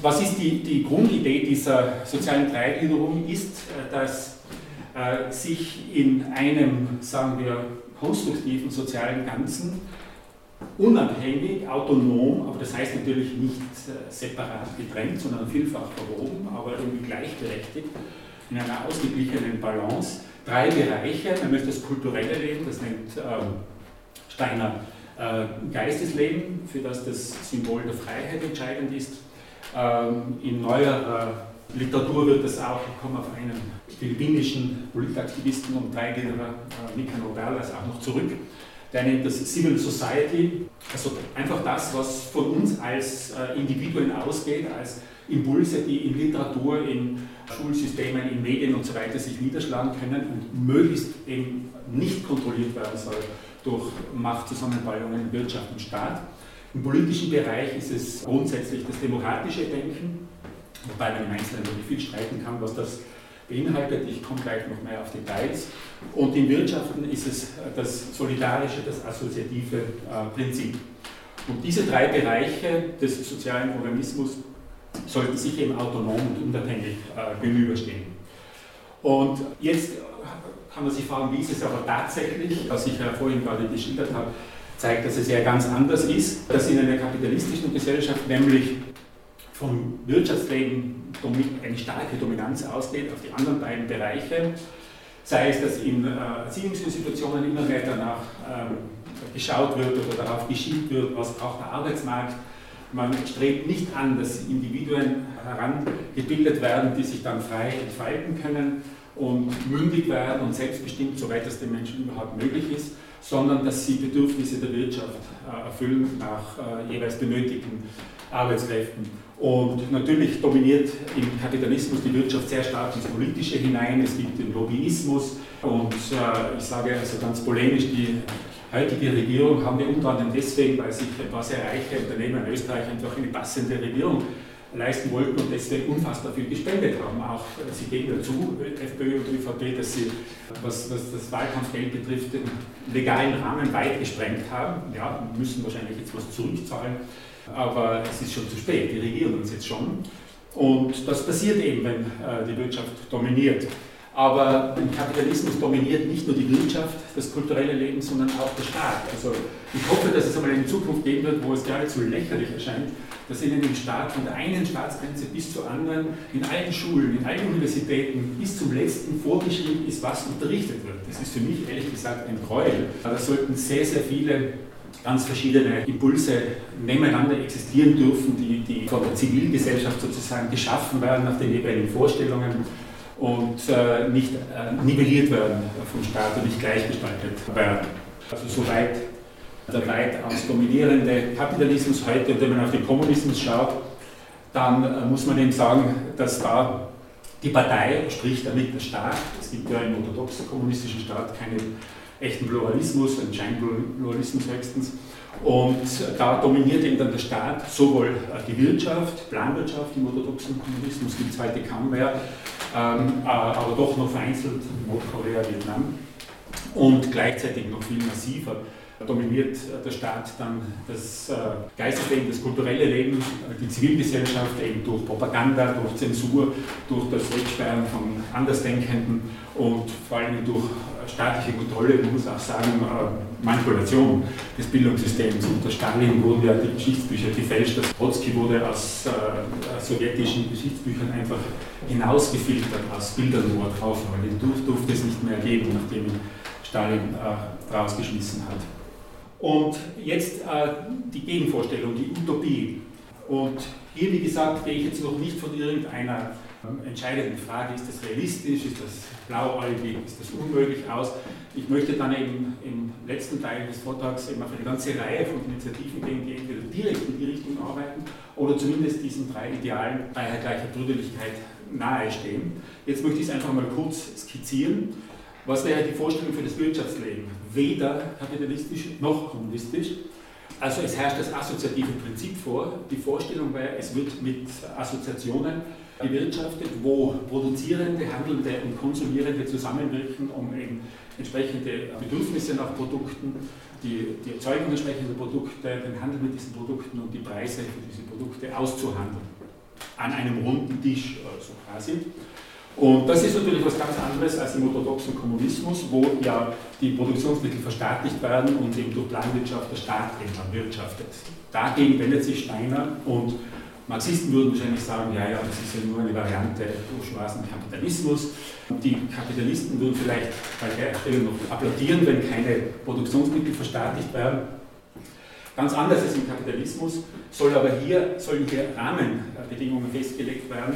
was ist die, die Grundidee dieser sozialen Dreigliederung? Ist, äh, dass äh, sich in einem, sagen wir, konstruktiven sozialen Ganzen unabhängig, autonom, aber das heißt natürlich nicht äh, separat getrennt, sondern vielfach verwoben, aber irgendwie gleichberechtigt, in einer ausgeglichenen Balance drei Bereiche, nämlich das kulturelle Leben, das nennt ähm, Steiner äh, Geistesleben, für das das Symbol der Freiheit entscheidend ist. Ähm, in neuerer Literatur wird das auch, ich komme auf einen philippinischen Politaktivisten und Dreigänger, äh, Nicanor Berlas, auch noch zurück. Der nennt das Civil Society, also einfach das, was von uns als äh, Individuen ausgeht, als Impulse, die in Literatur, in Schulsystemen, in Medien und so weiter sich niederschlagen können und möglichst eben nicht kontrolliert werden soll durch Machtzusammenballungen in Wirtschaft und Staat. Im politischen Bereich ist es grundsätzlich das demokratische Denken, wobei man im Einzelnen wirklich viel streiten kann, was das beinhaltet. Ich komme gleich noch mehr auf Details. Und in Wirtschaften ist es das solidarische, das assoziative äh, Prinzip. Und diese drei Bereiche des sozialen Organismus sollten sich eben autonom und unabhängig äh, gegenüberstehen. Und jetzt kann man sich fragen, wie ist es aber tatsächlich, was ich ja vorhin gerade geschildert habe, zeigt, dass es ja ganz anders ist, dass in einer kapitalistischen Gesellschaft nämlich vom Wirtschaftsleben eine starke Dominanz ausgeht auf die anderen beiden Bereiche, sei es, dass in äh, Erziehungsinstitutionen immer mehr danach ähm, geschaut wird oder darauf geschielt wird, was braucht der Arbeitsmarkt, man strebt nicht an, dass Individuen herangebildet werden, die sich dann frei entfalten können und mündig werden und selbstbestimmt, soweit es den Menschen überhaupt möglich ist, sondern dass sie Bedürfnisse der Wirtschaft äh, erfüllen nach äh, jeweils benötigten Arbeitskräften. Und natürlich dominiert im Kapitalismus die Wirtschaft sehr stark ins Politische hinein. Es gibt den Lobbyismus und äh, ich sage also ganz polemisch, die heutige Regierung haben wir unter anderem deswegen, weil sich ein paar sehr reiche Unternehmen in Österreich einfach eine passende Regierung leisten wollten und deswegen unfassbar viel gespendet haben. Auch äh, sie geben dazu, FPÖ und ÖVP, dass sie, was, was das Wahlkampfgeld betrifft, den legalen Rahmen weit gesprengt haben. Ja, müssen wahrscheinlich jetzt was zurückzahlen, aber es ist schon zu spät, die regieren uns jetzt schon. Und das passiert eben, wenn äh, die Wirtschaft dominiert. Aber im Kapitalismus dominiert nicht nur die Wirtschaft, das kulturelle Leben, sondern auch der Staat. Also ich hoffe, dass es einmal eine Zukunft geben wird, wo es geradezu lächerlich erscheint, dass in dem Staat von der einen Staatsgrenze bis zur anderen, in allen Schulen, in allen Universitäten bis zum letzten vorgeschrieben ist, was unterrichtet wird. Das ist für mich ehrlich gesagt ein Gräuel. Da sollten sehr, sehr viele ganz verschiedene Impulse nebeneinander existieren dürfen, die, die von der Zivilgesellschaft sozusagen geschaffen werden nach den jeweiligen Vorstellungen und äh, nicht äh, nivelliert werden vom Staat und nicht gleichgestaltet werden. Also soweit der weitaus dominierende Kapitalismus heute, und wenn man auf den Kommunismus schaut, dann äh, muss man eben sagen, dass da die Partei, sprich damit der Staat, es gibt ja im orthodoxen kommunistischen Staat keinen echten Pluralismus, einen Scheinpluralismus höchstens, und da dominiert eben dann der Staat sowohl die Wirtschaft, Planwirtschaft, im orthodoxen Kommunismus heute kaum mehr, ähm, äh, aber doch noch vereinzelt Nordkorea, Vietnam. Und gleichzeitig noch viel massiver dominiert der Staat dann das äh, Geistesleben, das kulturelle Leben, die Zivilgesellschaft eben durch Propaganda, durch Zensur, durch das Wegsperren von Andersdenkenden und vor allem durch staatliche Kontrolle, man muss auch sagen, äh, Manipulation des Bildungssystems. Unter Stalin wurden ja die Geschichtsbücher gefälscht. Trotzki wurde aus äh, sowjetischen Geschichtsbüchern einfach hinausgefiltert, aus Bildern nur drauf, weil den durf, durfte es nicht mehr geben, nachdem ihn Stalin äh, rausgeschmissen hat. Und jetzt äh, die Gegenvorstellung, die Utopie. Und hier, wie gesagt, gehe ich jetzt noch nicht von irgendeiner entscheidenden Frage, ist das realistisch, ist das blauäugig, ist das unmöglich aus. Ich möchte dann eben im letzten Teil des Vortrags eben auf eine ganze Reihe von Initiativen gehen, die entweder direkt in die Richtung arbeiten oder zumindest diesen drei Idealen Freiheit, Gleichheit, Brüderlichkeit nahestehen. Jetzt möchte ich es einfach mal kurz skizzieren. Was wäre die Vorstellung für das Wirtschaftsleben? Weder kapitalistisch noch kommunistisch. Also es herrscht das assoziative Prinzip vor. Die Vorstellung wäre, es wird mit Assoziationen gewirtschaftet, wo Produzierende, Handelnde und Konsumierende zusammenwirken, um eben entsprechende Bedürfnisse nach Produkten, die, die Erzeugung entsprechender Produkte, den Handel mit diesen Produkten und die Preise für diese Produkte auszuhandeln. An einem runden Tisch, so also quasi. Und das ist natürlich was ganz anderes als im orthodoxen Kommunismus, wo ja die Produktionsmittel verstaatlicht werden und eben durch Planwirtschaft der Staat eben wirtschaftet. Dagegen wendet sich Steiner und Marxisten würden wahrscheinlich sagen, ja, ja, das ist ja nur eine Variante bourgeoisen Kapitalismus. Die Kapitalisten würden vielleicht bei der Stelle noch applaudieren, wenn keine Produktionsmittel verstaatlicht werden. Ganz anders als im Kapitalismus soll aber hier, sollen Rahmenbedingungen festgelegt werden,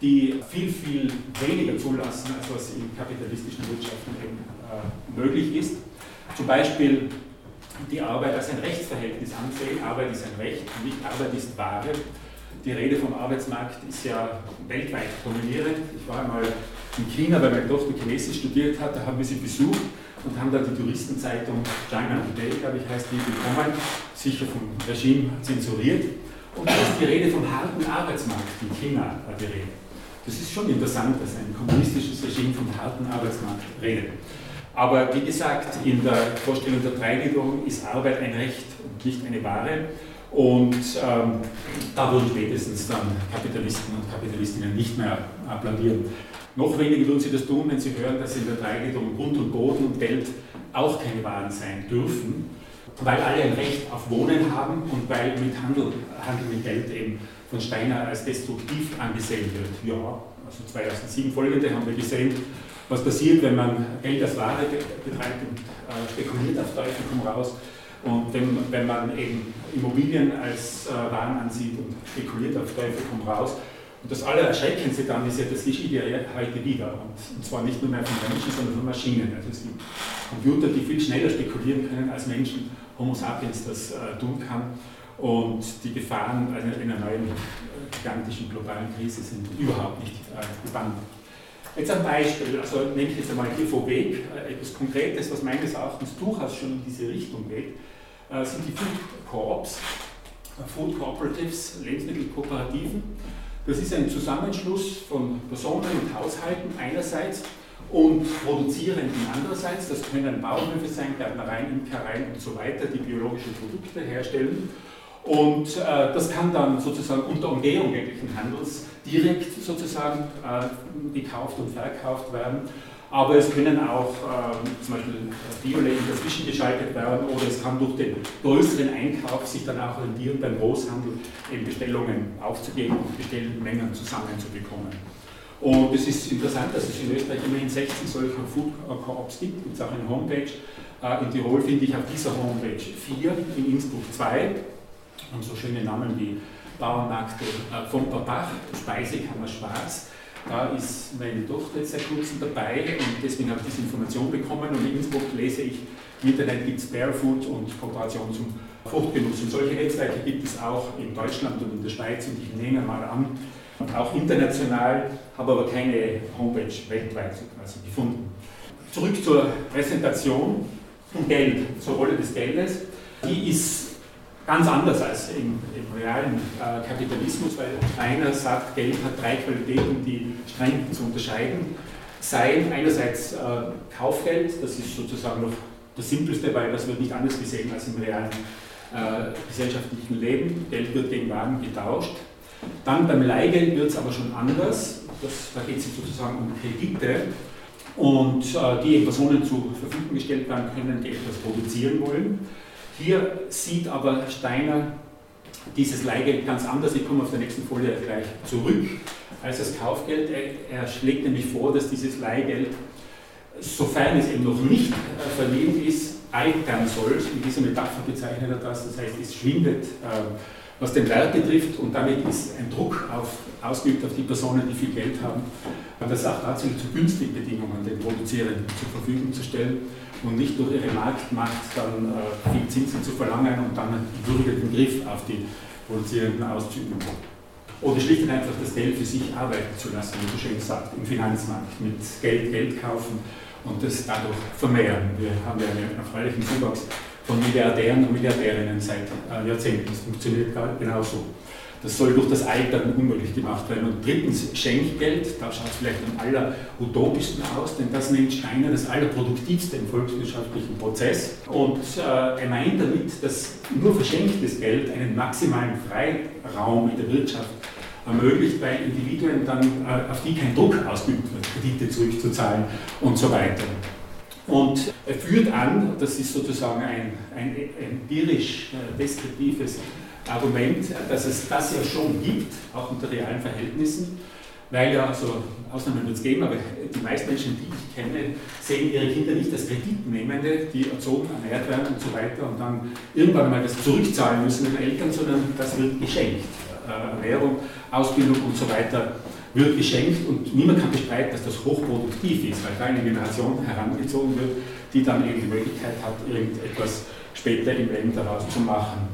die viel, viel weniger zulassen, als was in kapitalistischen Wirtschaften eben, äh, möglich ist. Zum Beispiel die Arbeit als ein Rechtsverhältnis ansehen. Arbeit ist ein Recht, nicht Arbeit ist Ware. Die Rede vom Arbeitsmarkt ist ja weltweit dominierend. Ich war einmal in China, weil meine Tochter Chinesisch studiert hat, da haben wir sie besucht und haben da die Touristenzeitung China Today, glaube ich, heißt die, bekommen, sicher vom Regime zensuriert. Und da ist die Rede vom harten Arbeitsmarkt in China die Rede. Das ist schon interessant, dass ein kommunistisches Regime vom harten Arbeitsmarkt redet. Aber wie gesagt, in der Vorstellung der Dreigliederung ist Arbeit ein Recht und nicht eine Ware. Und ähm, da würden spätestens dann Kapitalisten und Kapitalistinnen nicht mehr applaudieren. Noch weniger würden sie das tun, wenn sie hören, dass in der Dreigliederung Grund und Boden und Geld auch keine Waren sein dürfen, weil alle ein Recht auf Wohnen haben und weil mit Handel, Handel mit Geld eben von Steiner als destruktiv angesehen wird. Ja, also 2007 folgende haben wir gesehen, was passiert, wenn man Geld als Ware betreibt und äh, spekuliert auf Teufel komm raus. Und wenn, wenn man eben Immobilien als äh, Waren ansieht und spekuliert auf Teufel komm raus. Und das Allererschreckendste dann ist ja, das geschieht ja heute wieder. Und, und zwar nicht nur mehr von Menschen, sondern von Maschinen. Also es gibt Computer, die viel schneller spekulieren können als Menschen, Homo sapiens das äh, tun kann. Und die Gefahren einer, einer neuen äh, gigantischen globalen Krise sind überhaupt nicht äh, gebannt. Jetzt ein Beispiel, also nehme ich jetzt einmal hier vorweg, äh, etwas Konkretes, was meines Erachtens durchaus schon in diese Richtung geht, sind die Food Coops, äh, Food Cooperatives, Lebensmittelkooperativen. Das ist ein Zusammenschluss von Personen und Haushalten einerseits und Produzierenden andererseits. Das können Bauernhöfe sein, Gärtnereien, Imkereien und so weiter, die biologische Produkte herstellen. Und äh, das kann dann sozusagen unter Umgehung jeglichen Handels direkt sozusagen äh, gekauft und verkauft werden. Aber es können auch äh, zum Beispiel Bioläden dazwischen geschaltet werden oder es kann durch den größeren Einkauf sich dann auch rentieren, beim Großhandel eben Bestellungen aufzugeben und Bestellmengen zusammenzubekommen. Und es ist interessant, dass es in Österreich immerhin 16 solcher Food Coops gibt. Gibt es auch eine Homepage. Äh, in Tirol finde ich auf dieser Homepage 4, in Innsbruck 2 und so schöne Namen wie Bauernmarkt äh, von Babach, Speisekammer Schwarz. Da ist meine Tochter jetzt seit kurzem dabei und deswegen habe ich diese Information bekommen und in Innsbruck lese ich, im Internet gibt es Barefoot und Kooperation zum Fruchtgenuss. Und solche Netzwerke gibt es auch in Deutschland und in der Schweiz und ich nehme mal an, auch international, habe aber keine Homepage weltweit quasi gefunden. Zurück zur Präsentation und Geld, zur Rolle des Geldes. Die ist Ganz anders als im, im realen äh, Kapitalismus, weil einer sagt, Geld hat drei Qualitäten, die streng zu unterscheiden seien. Einerseits äh, Kaufgeld, das ist sozusagen noch das Simpelste, weil das wird nicht anders gesehen als im realen äh, gesellschaftlichen Leben. Geld wird gegen Waren getauscht. Dann beim Leihgeld wird es aber schon anders. Das, da geht es sozusagen um Kredite und äh, die Personen zur Verfügung gestellt werden können, die etwas produzieren wollen. Hier sieht aber Steiner dieses Leihgeld ganz anders. Ich komme auf der nächsten Folie gleich zurück als das Kaufgeld. Er, schlägt nämlich vor, dass dieses Leihgeld, sofern es eben noch nicht äh, verliehen ist, altern soll. In dieser Metapher bezeichnet er das. Das heißt, es schwindet, äh, was den Wert betrifft und damit ist ein Druck auf ausgeübt auf die Personen, die viel Geld haben, das auch tatsächlich zu günstigen Bedingungen den Produzierenden zur Verfügung zu stellen und nicht durch ihre Marktmacht dann äh, viel Zinsen zu verlangen und dann einen würdigen Griff auf die Produzierenden auszuüben. Oder schlicht und einfach das Geld für sich arbeiten zu lassen, wie du schön sagst, im Finanzmarkt, mit Geld Geld kaufen und das dadurch vermehren. Wir haben ja einen erfreulichen Zuwachs von Milliardären und Milliardärinnen seit äh, Jahrzehnten. Das funktioniert genauso. Das soll durch das Altern unmöglich gemacht werden. Und drittens Schenkgeld, da schaut es vielleicht am allerutopischsten aus, denn das nennt Steiner das allerproduktivste im volkswirtschaftlichen Prozess. Und äh, er meint damit, dass nur verschenktes Geld einen maximalen Freiraum in der Wirtschaft ermöglicht, weil Individuen dann, äh, auf die kein Druck ausgeübt wird, Kredite zurückzuzahlen und so weiter. Und er führt an, das ist sozusagen ein, ein empirisch-deskriptives äh, Argument, dass es das ja schon gibt, auch unter realen Verhältnissen, weil ja, also Ausnahmen wird es geben, aber die meisten Menschen, die ich kenne, sehen ihre Kinder nicht als Kreditnehmende, die erzogen, ernährt werden und so weiter und dann irgendwann mal das zurückzahlen müssen den Eltern, sondern das wird geschenkt. Äh, Ernährung, Ausbildung und so weiter wird geschenkt und niemand kann bestreiten, dass das hochproduktiv ist, weil da eine Generation herangezogen wird, die dann eben die Möglichkeit hat, irgendetwas später im Leben daraus zu machen.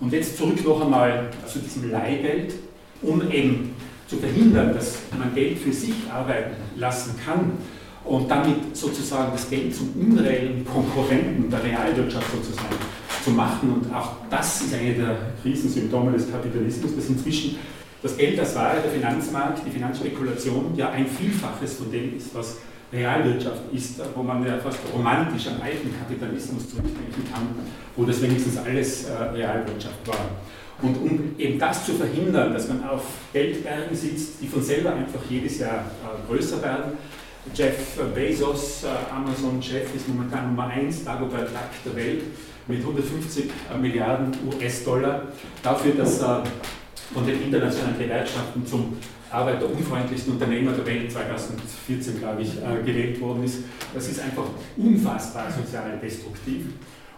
Und jetzt zurück noch einmal zu diesem Leihgeld, um eben zu verhindern, dass man Geld für sich arbeiten lassen kann und damit sozusagen das Geld zum unreellen Konkurrenten der Realwirtschaft sozusagen zu machen. Und auch das ist eine der Krisensymptome des Kapitalismus, dass inzwischen das Geld als Ware, der Finanzmarkt, die Finanzspekulation ja ein Vielfaches von dem ist, was Realwirtschaft ist, wo man ja fast romantisch an alten Kapitalismus zurückdenken kann, wo das wenigstens alles äh, Realwirtschaft war. Und um eben das zu verhindern, dass man auf Geldbergen sitzt, die von selber einfach jedes Jahr äh, größer werden, Jeff Bezos, äh, Amazon-Chef, ist momentan Nummer 1, Dagobert Duck der Welt, mit 150 äh, Milliarden US-Dollar, dafür, dass er von den internationalen Gewerkschaften zum arbeiterunfreundlichsten Unternehmer der Welt 2014, glaube ich, äh, gewählt worden ist. Das ist einfach unfassbar sozial destruktiv.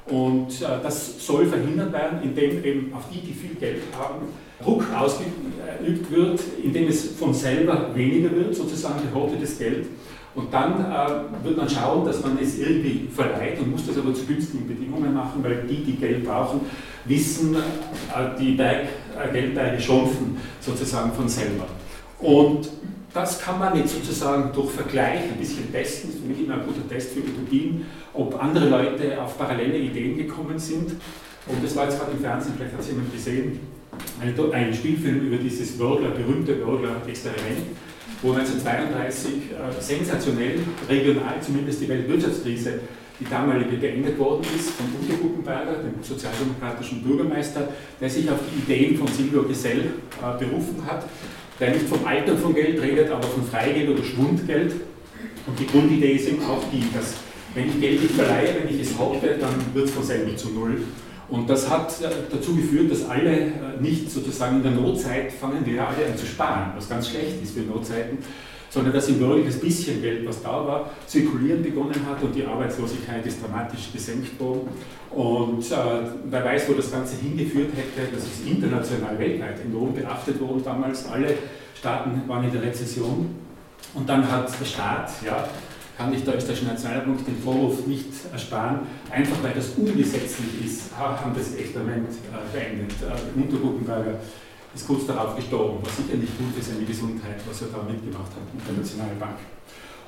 Und äh, das soll verhindert werden, indem eben auf die, die viel Geld haben, Druck ausgeübt wird, indem es von selber weniger wird, sozusagen gehortetes Geld. Und dann äh, wird man schauen, dass man es irgendwie verleiht und muss das aber zu günstigen Bedingungen machen, weil die, die Geld brauchen, wissen, äh, die Berg, Geldberge schrumpfen sozusagen von selber. Und das kann man jetzt sozusagen durch Vergleich ein bisschen testen, das ist für mich immer ein guter Test für Utopien, ob andere Leute auf parallele Ideen gekommen sind. Und das war jetzt gerade im Fernsehen, vielleicht hat es jemand gesehen, ein Spielfilm über dieses Wörgler, berühmte Wörgler-Experiment, wo 1932 äh, sensationell, regional zumindest die Weltwirtschaftskrise, die damalige beendet worden ist, von Udo Guckenberger, dem sozialdemokratischen Bürgermeister, der sich auf die Ideen von Silvio Gesell äh, berufen hat der nicht vom Alter von Geld redet, aber von Freigeld oder Schwundgeld. Und die Grundidee ist eben auch die, dass wenn ich Geld nicht verleihe, wenn ich es haupte, dann wird es von selber zu null. Und das hat äh, dazu geführt, dass alle äh, nicht sozusagen in der Notzeit fangen wir alle an zu sparen, was ganz schlecht ist für Notzeiten, sondern dass im Bürger das bisschen Geld, was da war, zirkulieren begonnen hat und die Arbeitslosigkeit ist dramatisch gesenkt worden. Und äh, wer weiß, wo das Ganze hingeführt hätte, das ist international, weltweit enorm beachtet worden damals. Alle Staaten waren in der Rezession. Und dann hat der Staat, ja, kann ich der österreichischen Nationalbank den Vorwurf nicht ersparen, einfach weil das ungesetzlich ist, haben das Experiment äh, beendet. Äh, Unterguckenberger ist kurz darauf gestorben, was sicher nicht gut für seine Gesundheit, was er da mitgemacht hat mit der Nationalbank.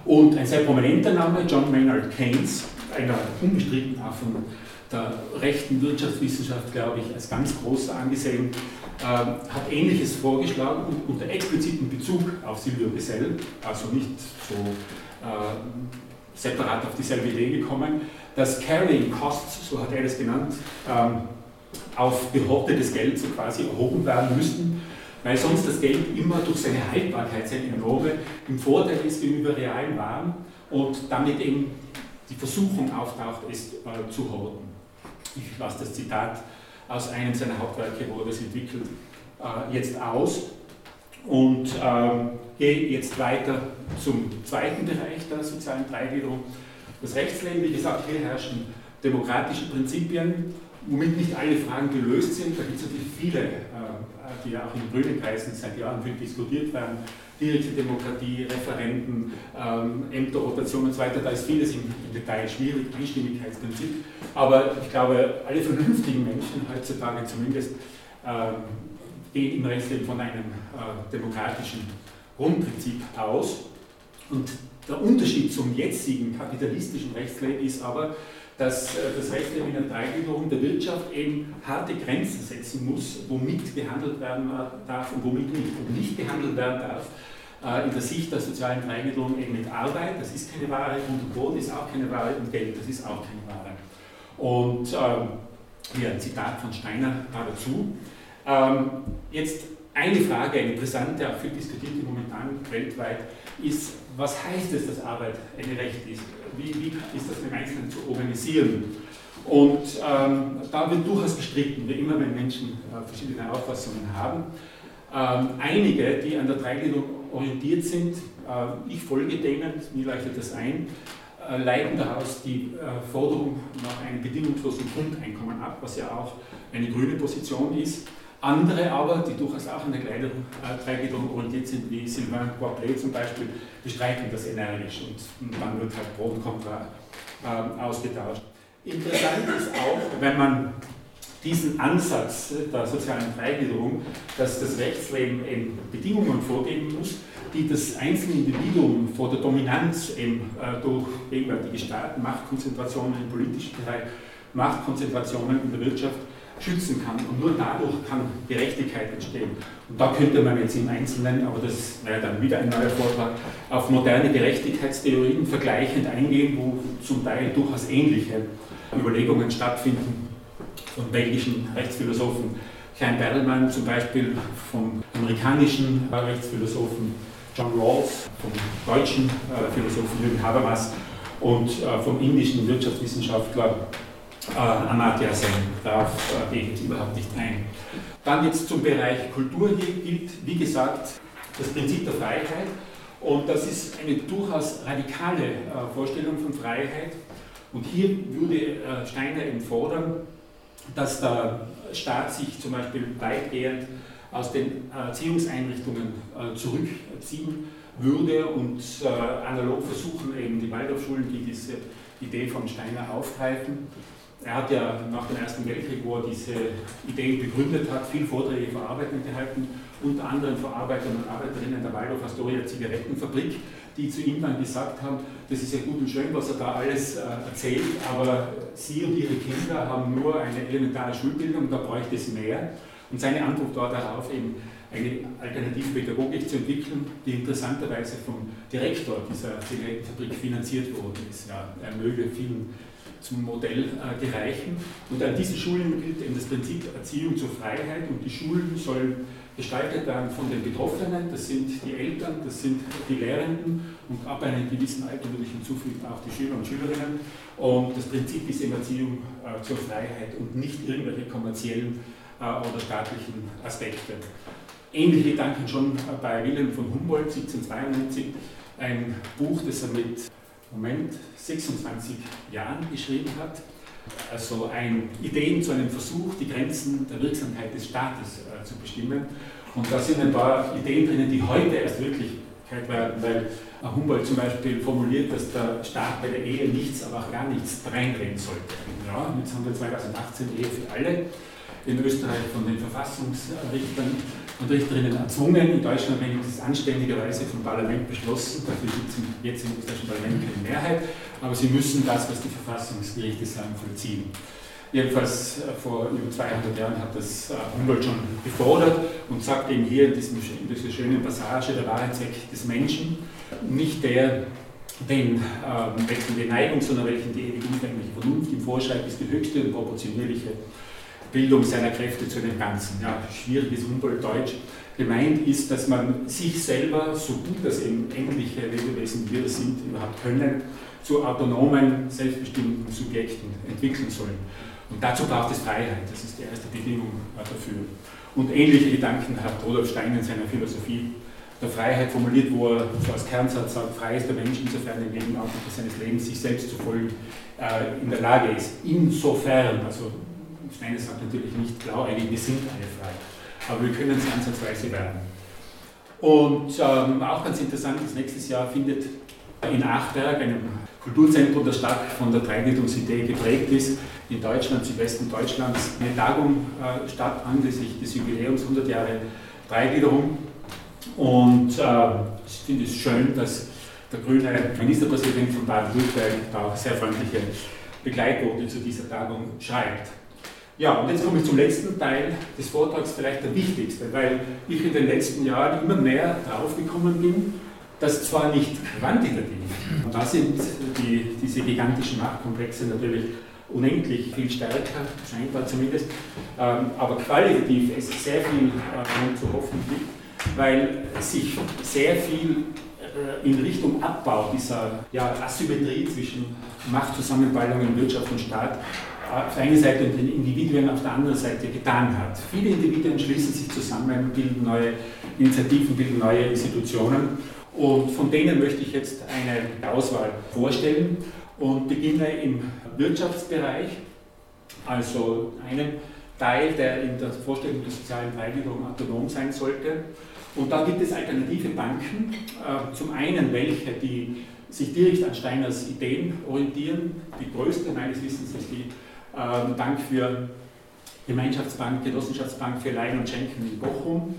Und ein sehr prominenter Name, John Maynard Keynes, einer unbestritten auch von der rechten Wirtschaftswissenschaft, glaube ich, als ganz großer angesehen, äh, hat Ähnliches vorgeschlagen und unter explizitem Bezug auf Silvio Gesell, also nicht so äh, separat auf dieselbe Idee gekommen, dass Carrying Costs, so hat er das genannt, ähm, auf gehortetes Geld so quasi erhoben werden müssten, weil sonst das Geld immer durch seine Haltbarkeit, seine enorme, im Vorteil ist gegenüber realen Waren und damit eben die Versuchung auftaucht, es äh, zu horten. Ich lasse das Zitat aus einem seiner Hauptwerke, wo er das entwickelt, äh, jetzt aus und ähm, gehe jetzt weiter zum zweiten Bereich der sozialen Dreigliederung. Das Rechtsleben, wie gesagt, hier herrschen demokratische Prinzipien womit nicht alle Fragen gelöst sind. Da gibt es natürlich viele, äh, die ja auch in grünen Kreisen seit Jahren viel diskutiert werden. Direkte Demokratie, Referenten, ähm, Ämterrotation und so weiter, da ist vieles im, Detail schwierig, Einstimmigkeitsprinzip. Aber ich glaube, alle vernünftigen Menschen heutzutage zumindest ähm, gehen im Rechtsleben von einem äh, demokratischen Grundprinzip aus. Und der Unterschied zum jetzigen kapitalistischen Rechtsleben ist aber, dass äh, das in der Dreigliederung der Wirtschaft eben harte Grenzen setzen muss, womit gehandelt werden darf und womit nicht. Und nicht gehandelt werden darf äh, in der Sicht der sozialen Dreigliederung eben mit Arbeit, das ist keine Ware, und Brot ist auch keine Ware, und Geld, das ist auch keine Ware. Und ähm, hier ein Zitat von Steiner dazu. Ähm, jetzt eine Frage, eine brisante, auch viel diskutierte momentan weltweit, ist, was heißt es, dass Arbeit ein Recht ist? Wie, wie ist das im Einzelnen zu organisieren? Und ähm, da wird durchaus gestritten, wie immer, wenn Menschen äh, verschiedene Auffassungen haben. Ähm, einige, die an der Dreigliederung orientiert sind, äh, ich folge denen, mir leuchtet das ein, äh, leiten daraus die äh, Forderung nach einem bedingungslosen Grundeinkommen ab, was ja auch eine grüne Position ist. Andere aber, die durchaus auch an der Dreigliederung orientiert sind, wie Sylvain Poiplay zum Beispiel, bestreiten das energisch und, und dann wird halt Pro und Contra äh, ausgetauscht. Interessant ist auch, wenn man diesen Ansatz der sozialen Freigliederung, dass das Rechtsleben eben Bedingungen vorgeben muss, die das einzelne Individuum vor der Dominanz eben äh, durch gegenwärtige Staaten, Machtkonzentrationen im politischen Bereich, Machtkonzentrationen in der Wirtschaft schützen kann. Und nur dadurch kann Gerechtigkeit entstehen. Und da könnte man jetzt im Einzelnen, aber das wäre dann wieder ein neuer Vortrag, auf moderne Gerechtigkeitstheorien vergleichend eingehen, wo zum Teil durchaus ähnliche Überlegungen stattfinden von belgischen Rechtsphilosophen. Klein Berlmann zum Beispiel vom amerikanischen Rechtsphilosophen John Rawls, vom deutschen äh, Philosophen Jürgen Habermas und äh, vom indischen Wirtschaftswissenschaftler äh, Amartya Sen. Darauf äh, gehe ich jetzt überhaupt nicht ein. Dann jetzt zum Bereich Kultur. Hier gilt, wie gesagt, das Prinzip der Freiheit. Und das ist eine durchaus radikale äh, Vorstellung von Freiheit. Und hier würde äh, Steiner eben fordern, dass der Staat sich zum Beispiel weitgehend aus den Erziehungseinrichtungen äh, zurückziehen würde und äh, analog versuchen, eben die Waldorfschulen, die diese Idee von Steiner aufgreifen, er hat ja nach dem Ersten Weltkrieg, wo er diese Ideen begründet hat, viel Vorträge vor Arbeitern gehalten, unter anderem vor Arbeitern und Arbeiterinnen der Waldorf Astoria Zigarettenfabrik, die zu ihm dann gesagt haben, das ist ja gut und schön, was er da alles äh, erzählt, aber Sie und Ihre Kinder haben nur eine elementare Schulbildung, da bräuchte es mehr. Und seine Antwort war darauf eben, eine alternative Pädagogik zu entwickeln, die interessanterweise vom Direktor dieser Zigarettenfabrik finanziert worden ist. Ja, er möge vielen zum Modell äh, gereichen. Und an diesen Schulen gilt eben das Prinzip Erziehung zur Freiheit und die Schulen sollen gestaltet werden von den Betroffenen, das sind die Eltern, das sind die Lehrenden und ab einem gewissen Alter würde ich hinzufügen auch die Schüler und Schülerinnen. Und das Prinzip ist eben Erziehung äh, zur Freiheit und nicht irgendwelche kommerziellen äh, oder staatlichen Aspekte. Ähnliche Gedanken schon bei Wilhelm von Humboldt 1792, ein Buch, das er mit Moment 26 Jahren geschrieben hat. Also ein, Ideen zu einem Versuch, die Grenzen der Wirksamkeit des Staates äh, zu bestimmen. Und da sind ein paar Ideen drinnen, die heute erst Wirklichkeit werden, weil Humboldt zum Beispiel formuliert, dass der Staat bei der Ehe nichts, aber auch gar nichts reindrehen sollte. Ja, jetzt haben wir 2018 Ehe für alle in Österreich von den Verfassungsrichtern und Richterinnen erzwungen, in Deutschland wenigstens anständigerweise vom Parlament beschlossen, dafür gibt es jetzt im österreichischen Parlament keine Mehrheit, aber sie müssen das, was die Verfassungsgerichte sagen, vollziehen. Jedenfalls äh, vor über 200 Jahren hat das äh, Humboldt schon gefordert und sagt eben hier in, diesem, in dieser schönen Passage, der Wahrheitszweck des Menschen, nicht der, den, äh, welchen die Neigung, sondern welchen die ewig umfängliche Vernunft ihm vorschreibt, ist die höchste und proportionierliche Bildung seiner Kräfte zu dem Ganzen. Ja, schwieriges Humboldt-Deutsch. Gemeint ist, dass man sich selber, so gut das eben ähnliche Lebewesen wir sind, überhaupt können, zu autonomen, selbstbestimmten Subjekten entwickeln sollen. Und dazu braucht es Freiheit, das ist die erste Bedingung dafür. Und ähnliche Gedanken hat Rudolf Stein in seiner Philosophie der Freiheit formuliert, wo er so als Kernsatz sagt, frei ist der Mensch, insofern im Nebenaugenblick seines Lebens sich selbst zu folgen äh, in der Lage ist. Insofern, also Steiner sagt natürlich nicht blauäugig, wir sind eifrei, aber wir können es ansatzweise werden. Und ähm, auch ganz interessant ist, nächstes Jahr findet in Achberg, einem Kulturzentrum, das stark von der Dreigliederungsidee geprägt ist, in Deutschland, Südwesten Deutschlands, eine Tagung äh, statt anlässlich des Jubiläums 100 Jahre Dreigliederung. Und äh, ich finde es schön, dass der grüne Ministerpräsident von Baden-Württemberg da auch sehr freundliche Begleitworte zu dieser Tagung schreibt. Ja, und jetzt komme ich zum letzten Teil des Vortrags, vielleicht der wichtigste, weil ich in den letzten Jahren immer mehr draufgekommen bin, dass zwar nicht quantitativ, und da sind die, diese gigantischen Machtkomplexe natürlich unendlich viel stärker, scheinbar zumindest, ähm, aber qualitativ es sehr viel äh, zu hoffen gibt, weil sich sehr viel äh, in Richtung Abbau dieser ja, Asymmetrie zwischen Machtzusammenballungen Wirtschaft und Staat auf der einen Seite und den Individuen auf der anderen Seite getan hat. Viele Individuen schließen sich zusammen, bilden neue Initiativen, bilden neue Institutionen und von denen möchte ich jetzt eine Auswahl vorstellen und beginne im Wirtschaftsbereich, also einem Teil, der in der Vorstellung der sozialen Freigliederung autonom sein sollte. Und da gibt es alternative Banken, äh, zum einen welche, die sich direkt an Steiners Ideen orientieren. Die größte meines Wissens ist die Bank für Gemeinschaftsbank, Genossenschaftsbank für Leihen und Schenken in Bochum.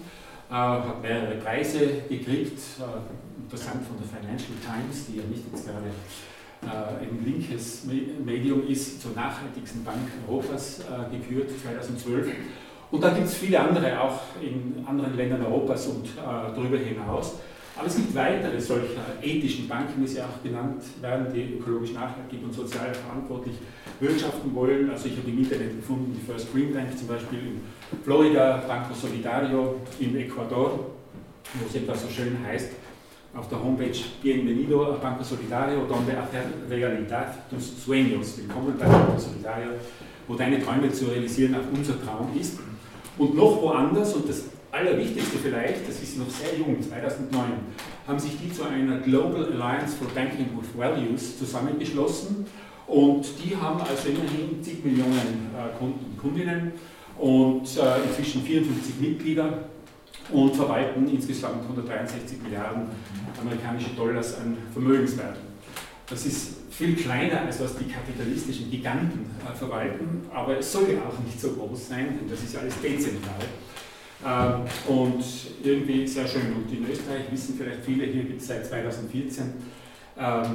Äh, hat mehrere Preise gekriegt, äh, interessant von der Financial Times, die ja nicht jetzt gerade äh, ein linkes Medium ist, zur nachhaltigsten Bank Europas äh, gekürt 2012. Und da gibt es viele andere, auch in anderen Ländern Europas und äh, darüber hinaus. Aber es gibt weitere solcher ethischen Banken, wie sie auch genannt werden, die ökologisch nachhaltig und sozial verantwortlich wirtschaften wollen. Also ich habe im Internet gefunden, die First Green Bank zum Beispiel in Florida, Banco Solidario in Ecuador, wo es etwas so schön heißt, auf der Homepage Bienvenido a Banco Solidario, donde hacer realidad tus sueños. Willkommen bei Banco Solidario, wo deine Träume zu realisieren auch unser Traum ist. Und noch woanders, und das Allerwichtigste vielleicht, das ist noch sehr jung, 2009, haben sich die zu einer Global Alliance for Banking with Values zusammengeschlossen. Und die haben also immerhin zig Millionen äh, Kunden und Kundinnen und äh, inzwischen 54 Mitglieder und verwalten insgesamt 163 Milliarden amerikanische Dollars an Vermögenswerten. Das ist viel kleiner, als was die kapitalistischen Giganten äh, verwalten, aber es soll ja auch nicht so groß sein, denn das ist ja alles dezentral. Äh, und irgendwie sehr schön. Und in Österreich wissen vielleicht viele, hier gibt es seit 2014 ähm,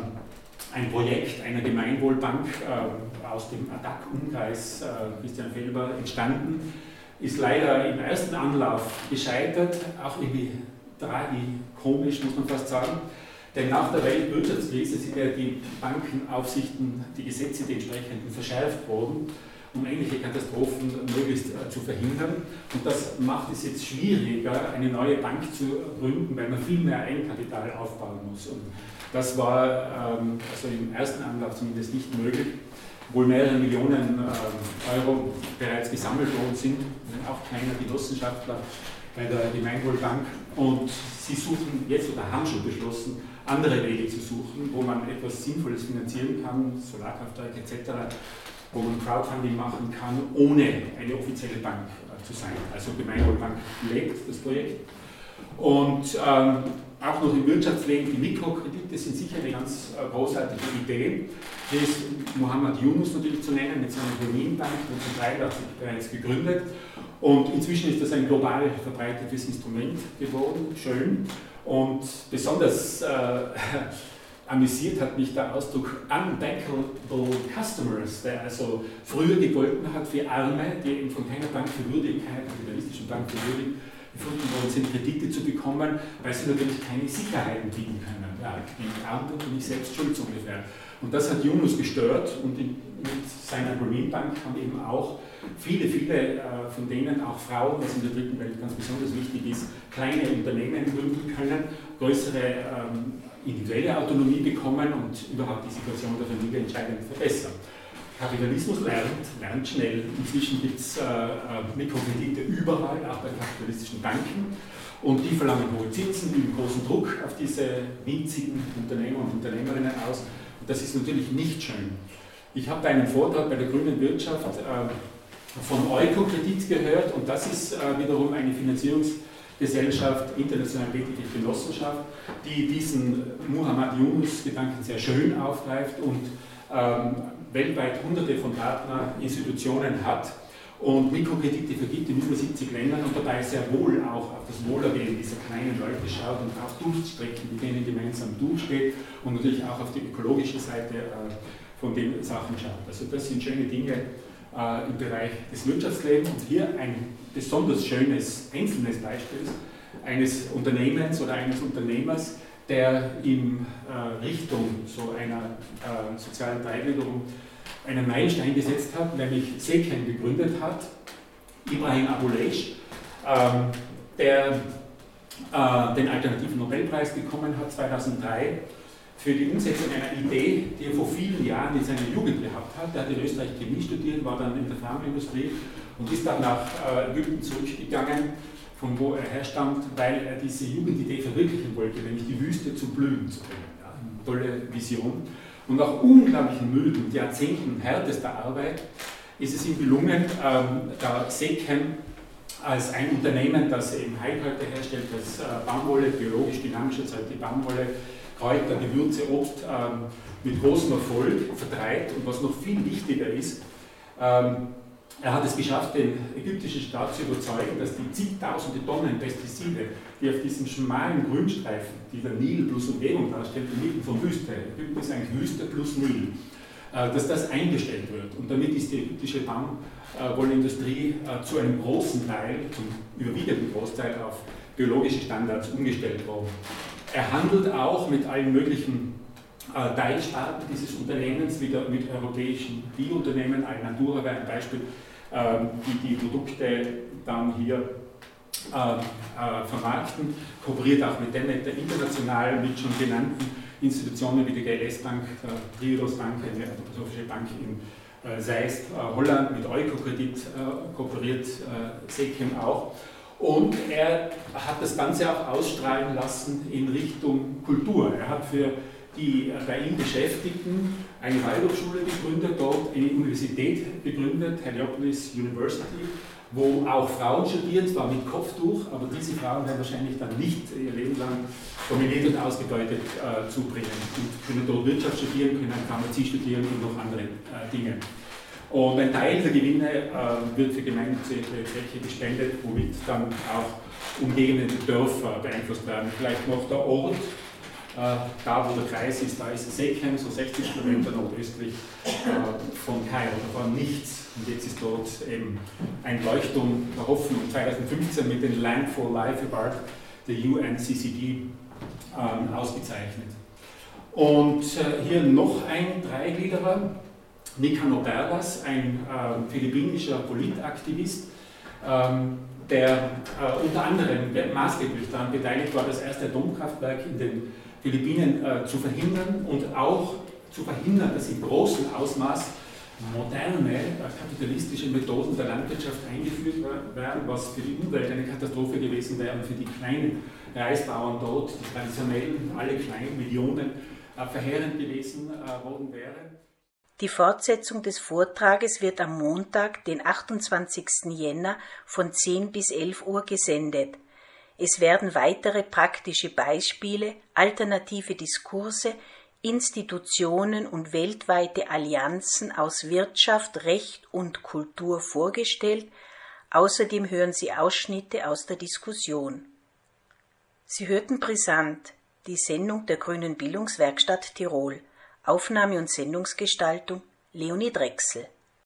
ein Projekt einer Gemeinwohlbank äh, aus dem ADAC-Umkreis äh, Christian Felber entstanden, ist leider im ersten Anlauf gescheitert, auch irgendwie tragikomisch, muss man fast sagen. Denn nach der Weltwirtschaftskrise sind ja die Bankenaufsichten, die Gesetze, die entsprechenden, verschärft worden, um ähnliche Katastrophen möglichst äh, zu verhindern. Und das macht es jetzt schwieriger, eine neue Bank zu gründen, weil man viel mehr Eigenkapital aufbauen muss. Und das war ähm, also im ersten Anlauf zumindest nicht möglich wohl mehrere Millionen äh, Euro bereits gesammelt worden sind, auch kleiner Genossenschaftler bei der Gemeinwohlbank. Und sie suchen jetzt oder haben schon beschlossen, andere Wege zu suchen, wo man etwas Sinnvolles finanzieren kann, Solarkraftwerke etc., wo man Crowdfunding machen kann, ohne eine offizielle Bank äh, zu sein. Also Gemeinwohlbank lebt das Projekt. Und ähm, auch noch im Wirtschaftsleben, die Mikrokredite sind sicher eine ganz äh, großartige Idee. Hier ist Mohammed Yunus natürlich zu nennen mit seiner Benin-Bank, 1983 bereits gegründet. Und inzwischen ist das ein global verbreitetes Instrument geworden, schön. Und besonders äh, amüsiert hat mich der Ausdruck unbankable customers, der also früher gegolten hat für Arme, die eben von keiner Bank für würdig, keiner kapitalistischen Bank für würdig gefunden worden sind, Kredite zu bekommen, weil sie natürlich keine Sicherheiten bieten können. Ja, die Armut und ich selbst schuld so ungefähr. Und das hat Yunus gestört und in, mit seiner Green Bank haben eben auch viele, viele äh, von denen, auch Frauen, was in der dritten Welt ganz besonders wichtig ist, kleine Unternehmen gründen können, größere ähm, individuelle Autonomie bekommen und überhaupt die Situation der Familie entscheidend verbessern. Kapitalismus lernt, lernt schnell. Inzwischen gibt es äh, äh, Mikrokredite überall, auch bei kapitalistischen Banken. Und die verlangen hohe Zinsen, üben großen Druck auf diese winzigen Unternehmer und Unternehmerinnen aus. Und das ist natürlich nicht schön. Ich habe einen Vortrag bei der Grünen Wirtschaft äh, von Eukokredit gehört und das ist äh, wiederum eine Finanzierungsgesellschaft, international tätige Genossenschaft, die diesen Muhammad Yunus-Gedanken sehr schön aufgreift und ähm, weltweit hunderte von Partnerinstitutionen hat und Mikrokredite vergibt in über 70 Ländern und dabei sehr wohl auch auf das Wohlergehen dieser kleinen Leute schaut und auf Durststrecken, mit denen gemeinsam durchsteht und natürlich auch auf die ökologische Seite äh, von den Sachen schaut. Also das sind schöne Dinge äh, im Bereich des Wirtschaftslebens. Und hier ein besonders schönes einzelnes Beispiel eines Unternehmens oder eines Unternehmers, der in äh, Richtung so einer äh, sozialen Teilgliederung einen Meilenstein gesetzt hat, nämlich Sekem gegründet hat, Ibrahim Abouleish, ähm, der äh, den Alternativen Nobelpreis bekommen hat 2003 für die Umsetzung einer Idee, die er vor vielen Jahren in seiner Jugend gehabt hat. Er hat in Österreich Chemie studiert, war dann in der Pharmaindustrie und ist dann nach äh, Ägypten zurückgegangen, von wo er herstammt, weil er diese Jugendidee verwirklichen wollte, nämlich die Wüste zum Blühen zu bringen. Ja, eine tolle Vision. Und nach unglaublichen Mühen und Jahrzehnten härtester Arbeit ist es ihm gelungen, ähm, da Sekem als ein Unternehmen, das eben Heilkräuter herstellt, das äh, Baumwolle, biologisch dynamisch erzeugt die Baumwolle, Kräuter, Gewürze, Obst ähm, mit großem Erfolg vertreibt. Und was noch viel wichtiger ist, ähm, er hat es geschafft, den ägyptischen Staat zu überzeugen, dass die zigtausende Tonnen Pestizide, die auf diesem schmalen Grünstreifen, die der Nil plus Umgebung darstellt, inmitten von Wüste, Ägypten ist eigentlich Wüste plus Nil, äh, dass das eingestellt wird. Und damit ist die ägyptische Baumwollindustrie äh, zu einem großen Teil, zum überwiegenden Großteil auf biologische Standards umgestellt worden. Er handelt auch mit allen möglichen äh, Teilsparten dieses Unternehmens, wieder mit europäischen Biounternehmen, Alnatura wäre ein Beispiel, ähm, die die Produkte dann hier äh, äh, vermarkten, kooperiert auch mit Demet international mit schon genannten Institutionen wie die GLS-Bank, der Triodos Bank, eine philosophische Bank in Seist, Holland, mit Eukokredit kooperiert Sekim auch. Und er hat das Ganze auch ausstrahlen lassen in Richtung Kultur. Er hat für die bei ihm Beschäftigten eine Waldorfschule gegründet, dort eine Universität gegründet, Heliopolis University, wo auch Frauen studieren, zwar mit Kopftuch, aber diese Frauen werden wahrscheinlich dann nicht ihr Leben lang dominiert und ausgebeutet äh, zubringen und können dort Wirtschaft studieren, können Pharmazie studieren und noch andere äh, Dinge. Und ein Teil der Gewinne äh, wird für gemeinnützige Zwecke gespendet, womit dann auch umgebende Dörfer beeinflusst werden. Vielleicht noch der Ort, äh, da wo der Kreis ist, da ist Seckheim, so 60 Kilometer nordöstlich äh, von Kairo. Da war nichts und jetzt ist dort eben ein Leuchtturm der Hoffnung 2015 mit dem Land for Life Award der UNCCD ähm, ausgezeichnet. Und äh, hier noch ein Dreigliederer, Nicanor Berlas, ein äh, philippinischer Politaktivist, ähm, der äh, unter anderem maßgeblich daran beteiligt war, das erste Atomkraftwerk in den Philippinen äh, zu verhindern und auch zu verhindern, dass in großem Ausmaß moderne äh, kapitalistische Methoden der Landwirtschaft eingeführt werden, was für die Umwelt eine Katastrophe gewesen wäre und für die kleinen Reisbauern dort, die traditionellen, alle kleinen Millionen, äh, verheerend gewesen äh, worden wäre. Die Fortsetzung des Vortrages wird am Montag, den 28. Jänner von 10 bis 11 Uhr gesendet. Es werden weitere praktische Beispiele, alternative Diskurse, Institutionen und weltweite Allianzen aus Wirtschaft, Recht und Kultur vorgestellt, außerdem hören Sie Ausschnitte aus der Diskussion. Sie hörten brisant die Sendung der Grünen Bildungswerkstatt Tirol. Aufnahme und Sendungsgestaltung Leonie Drechsel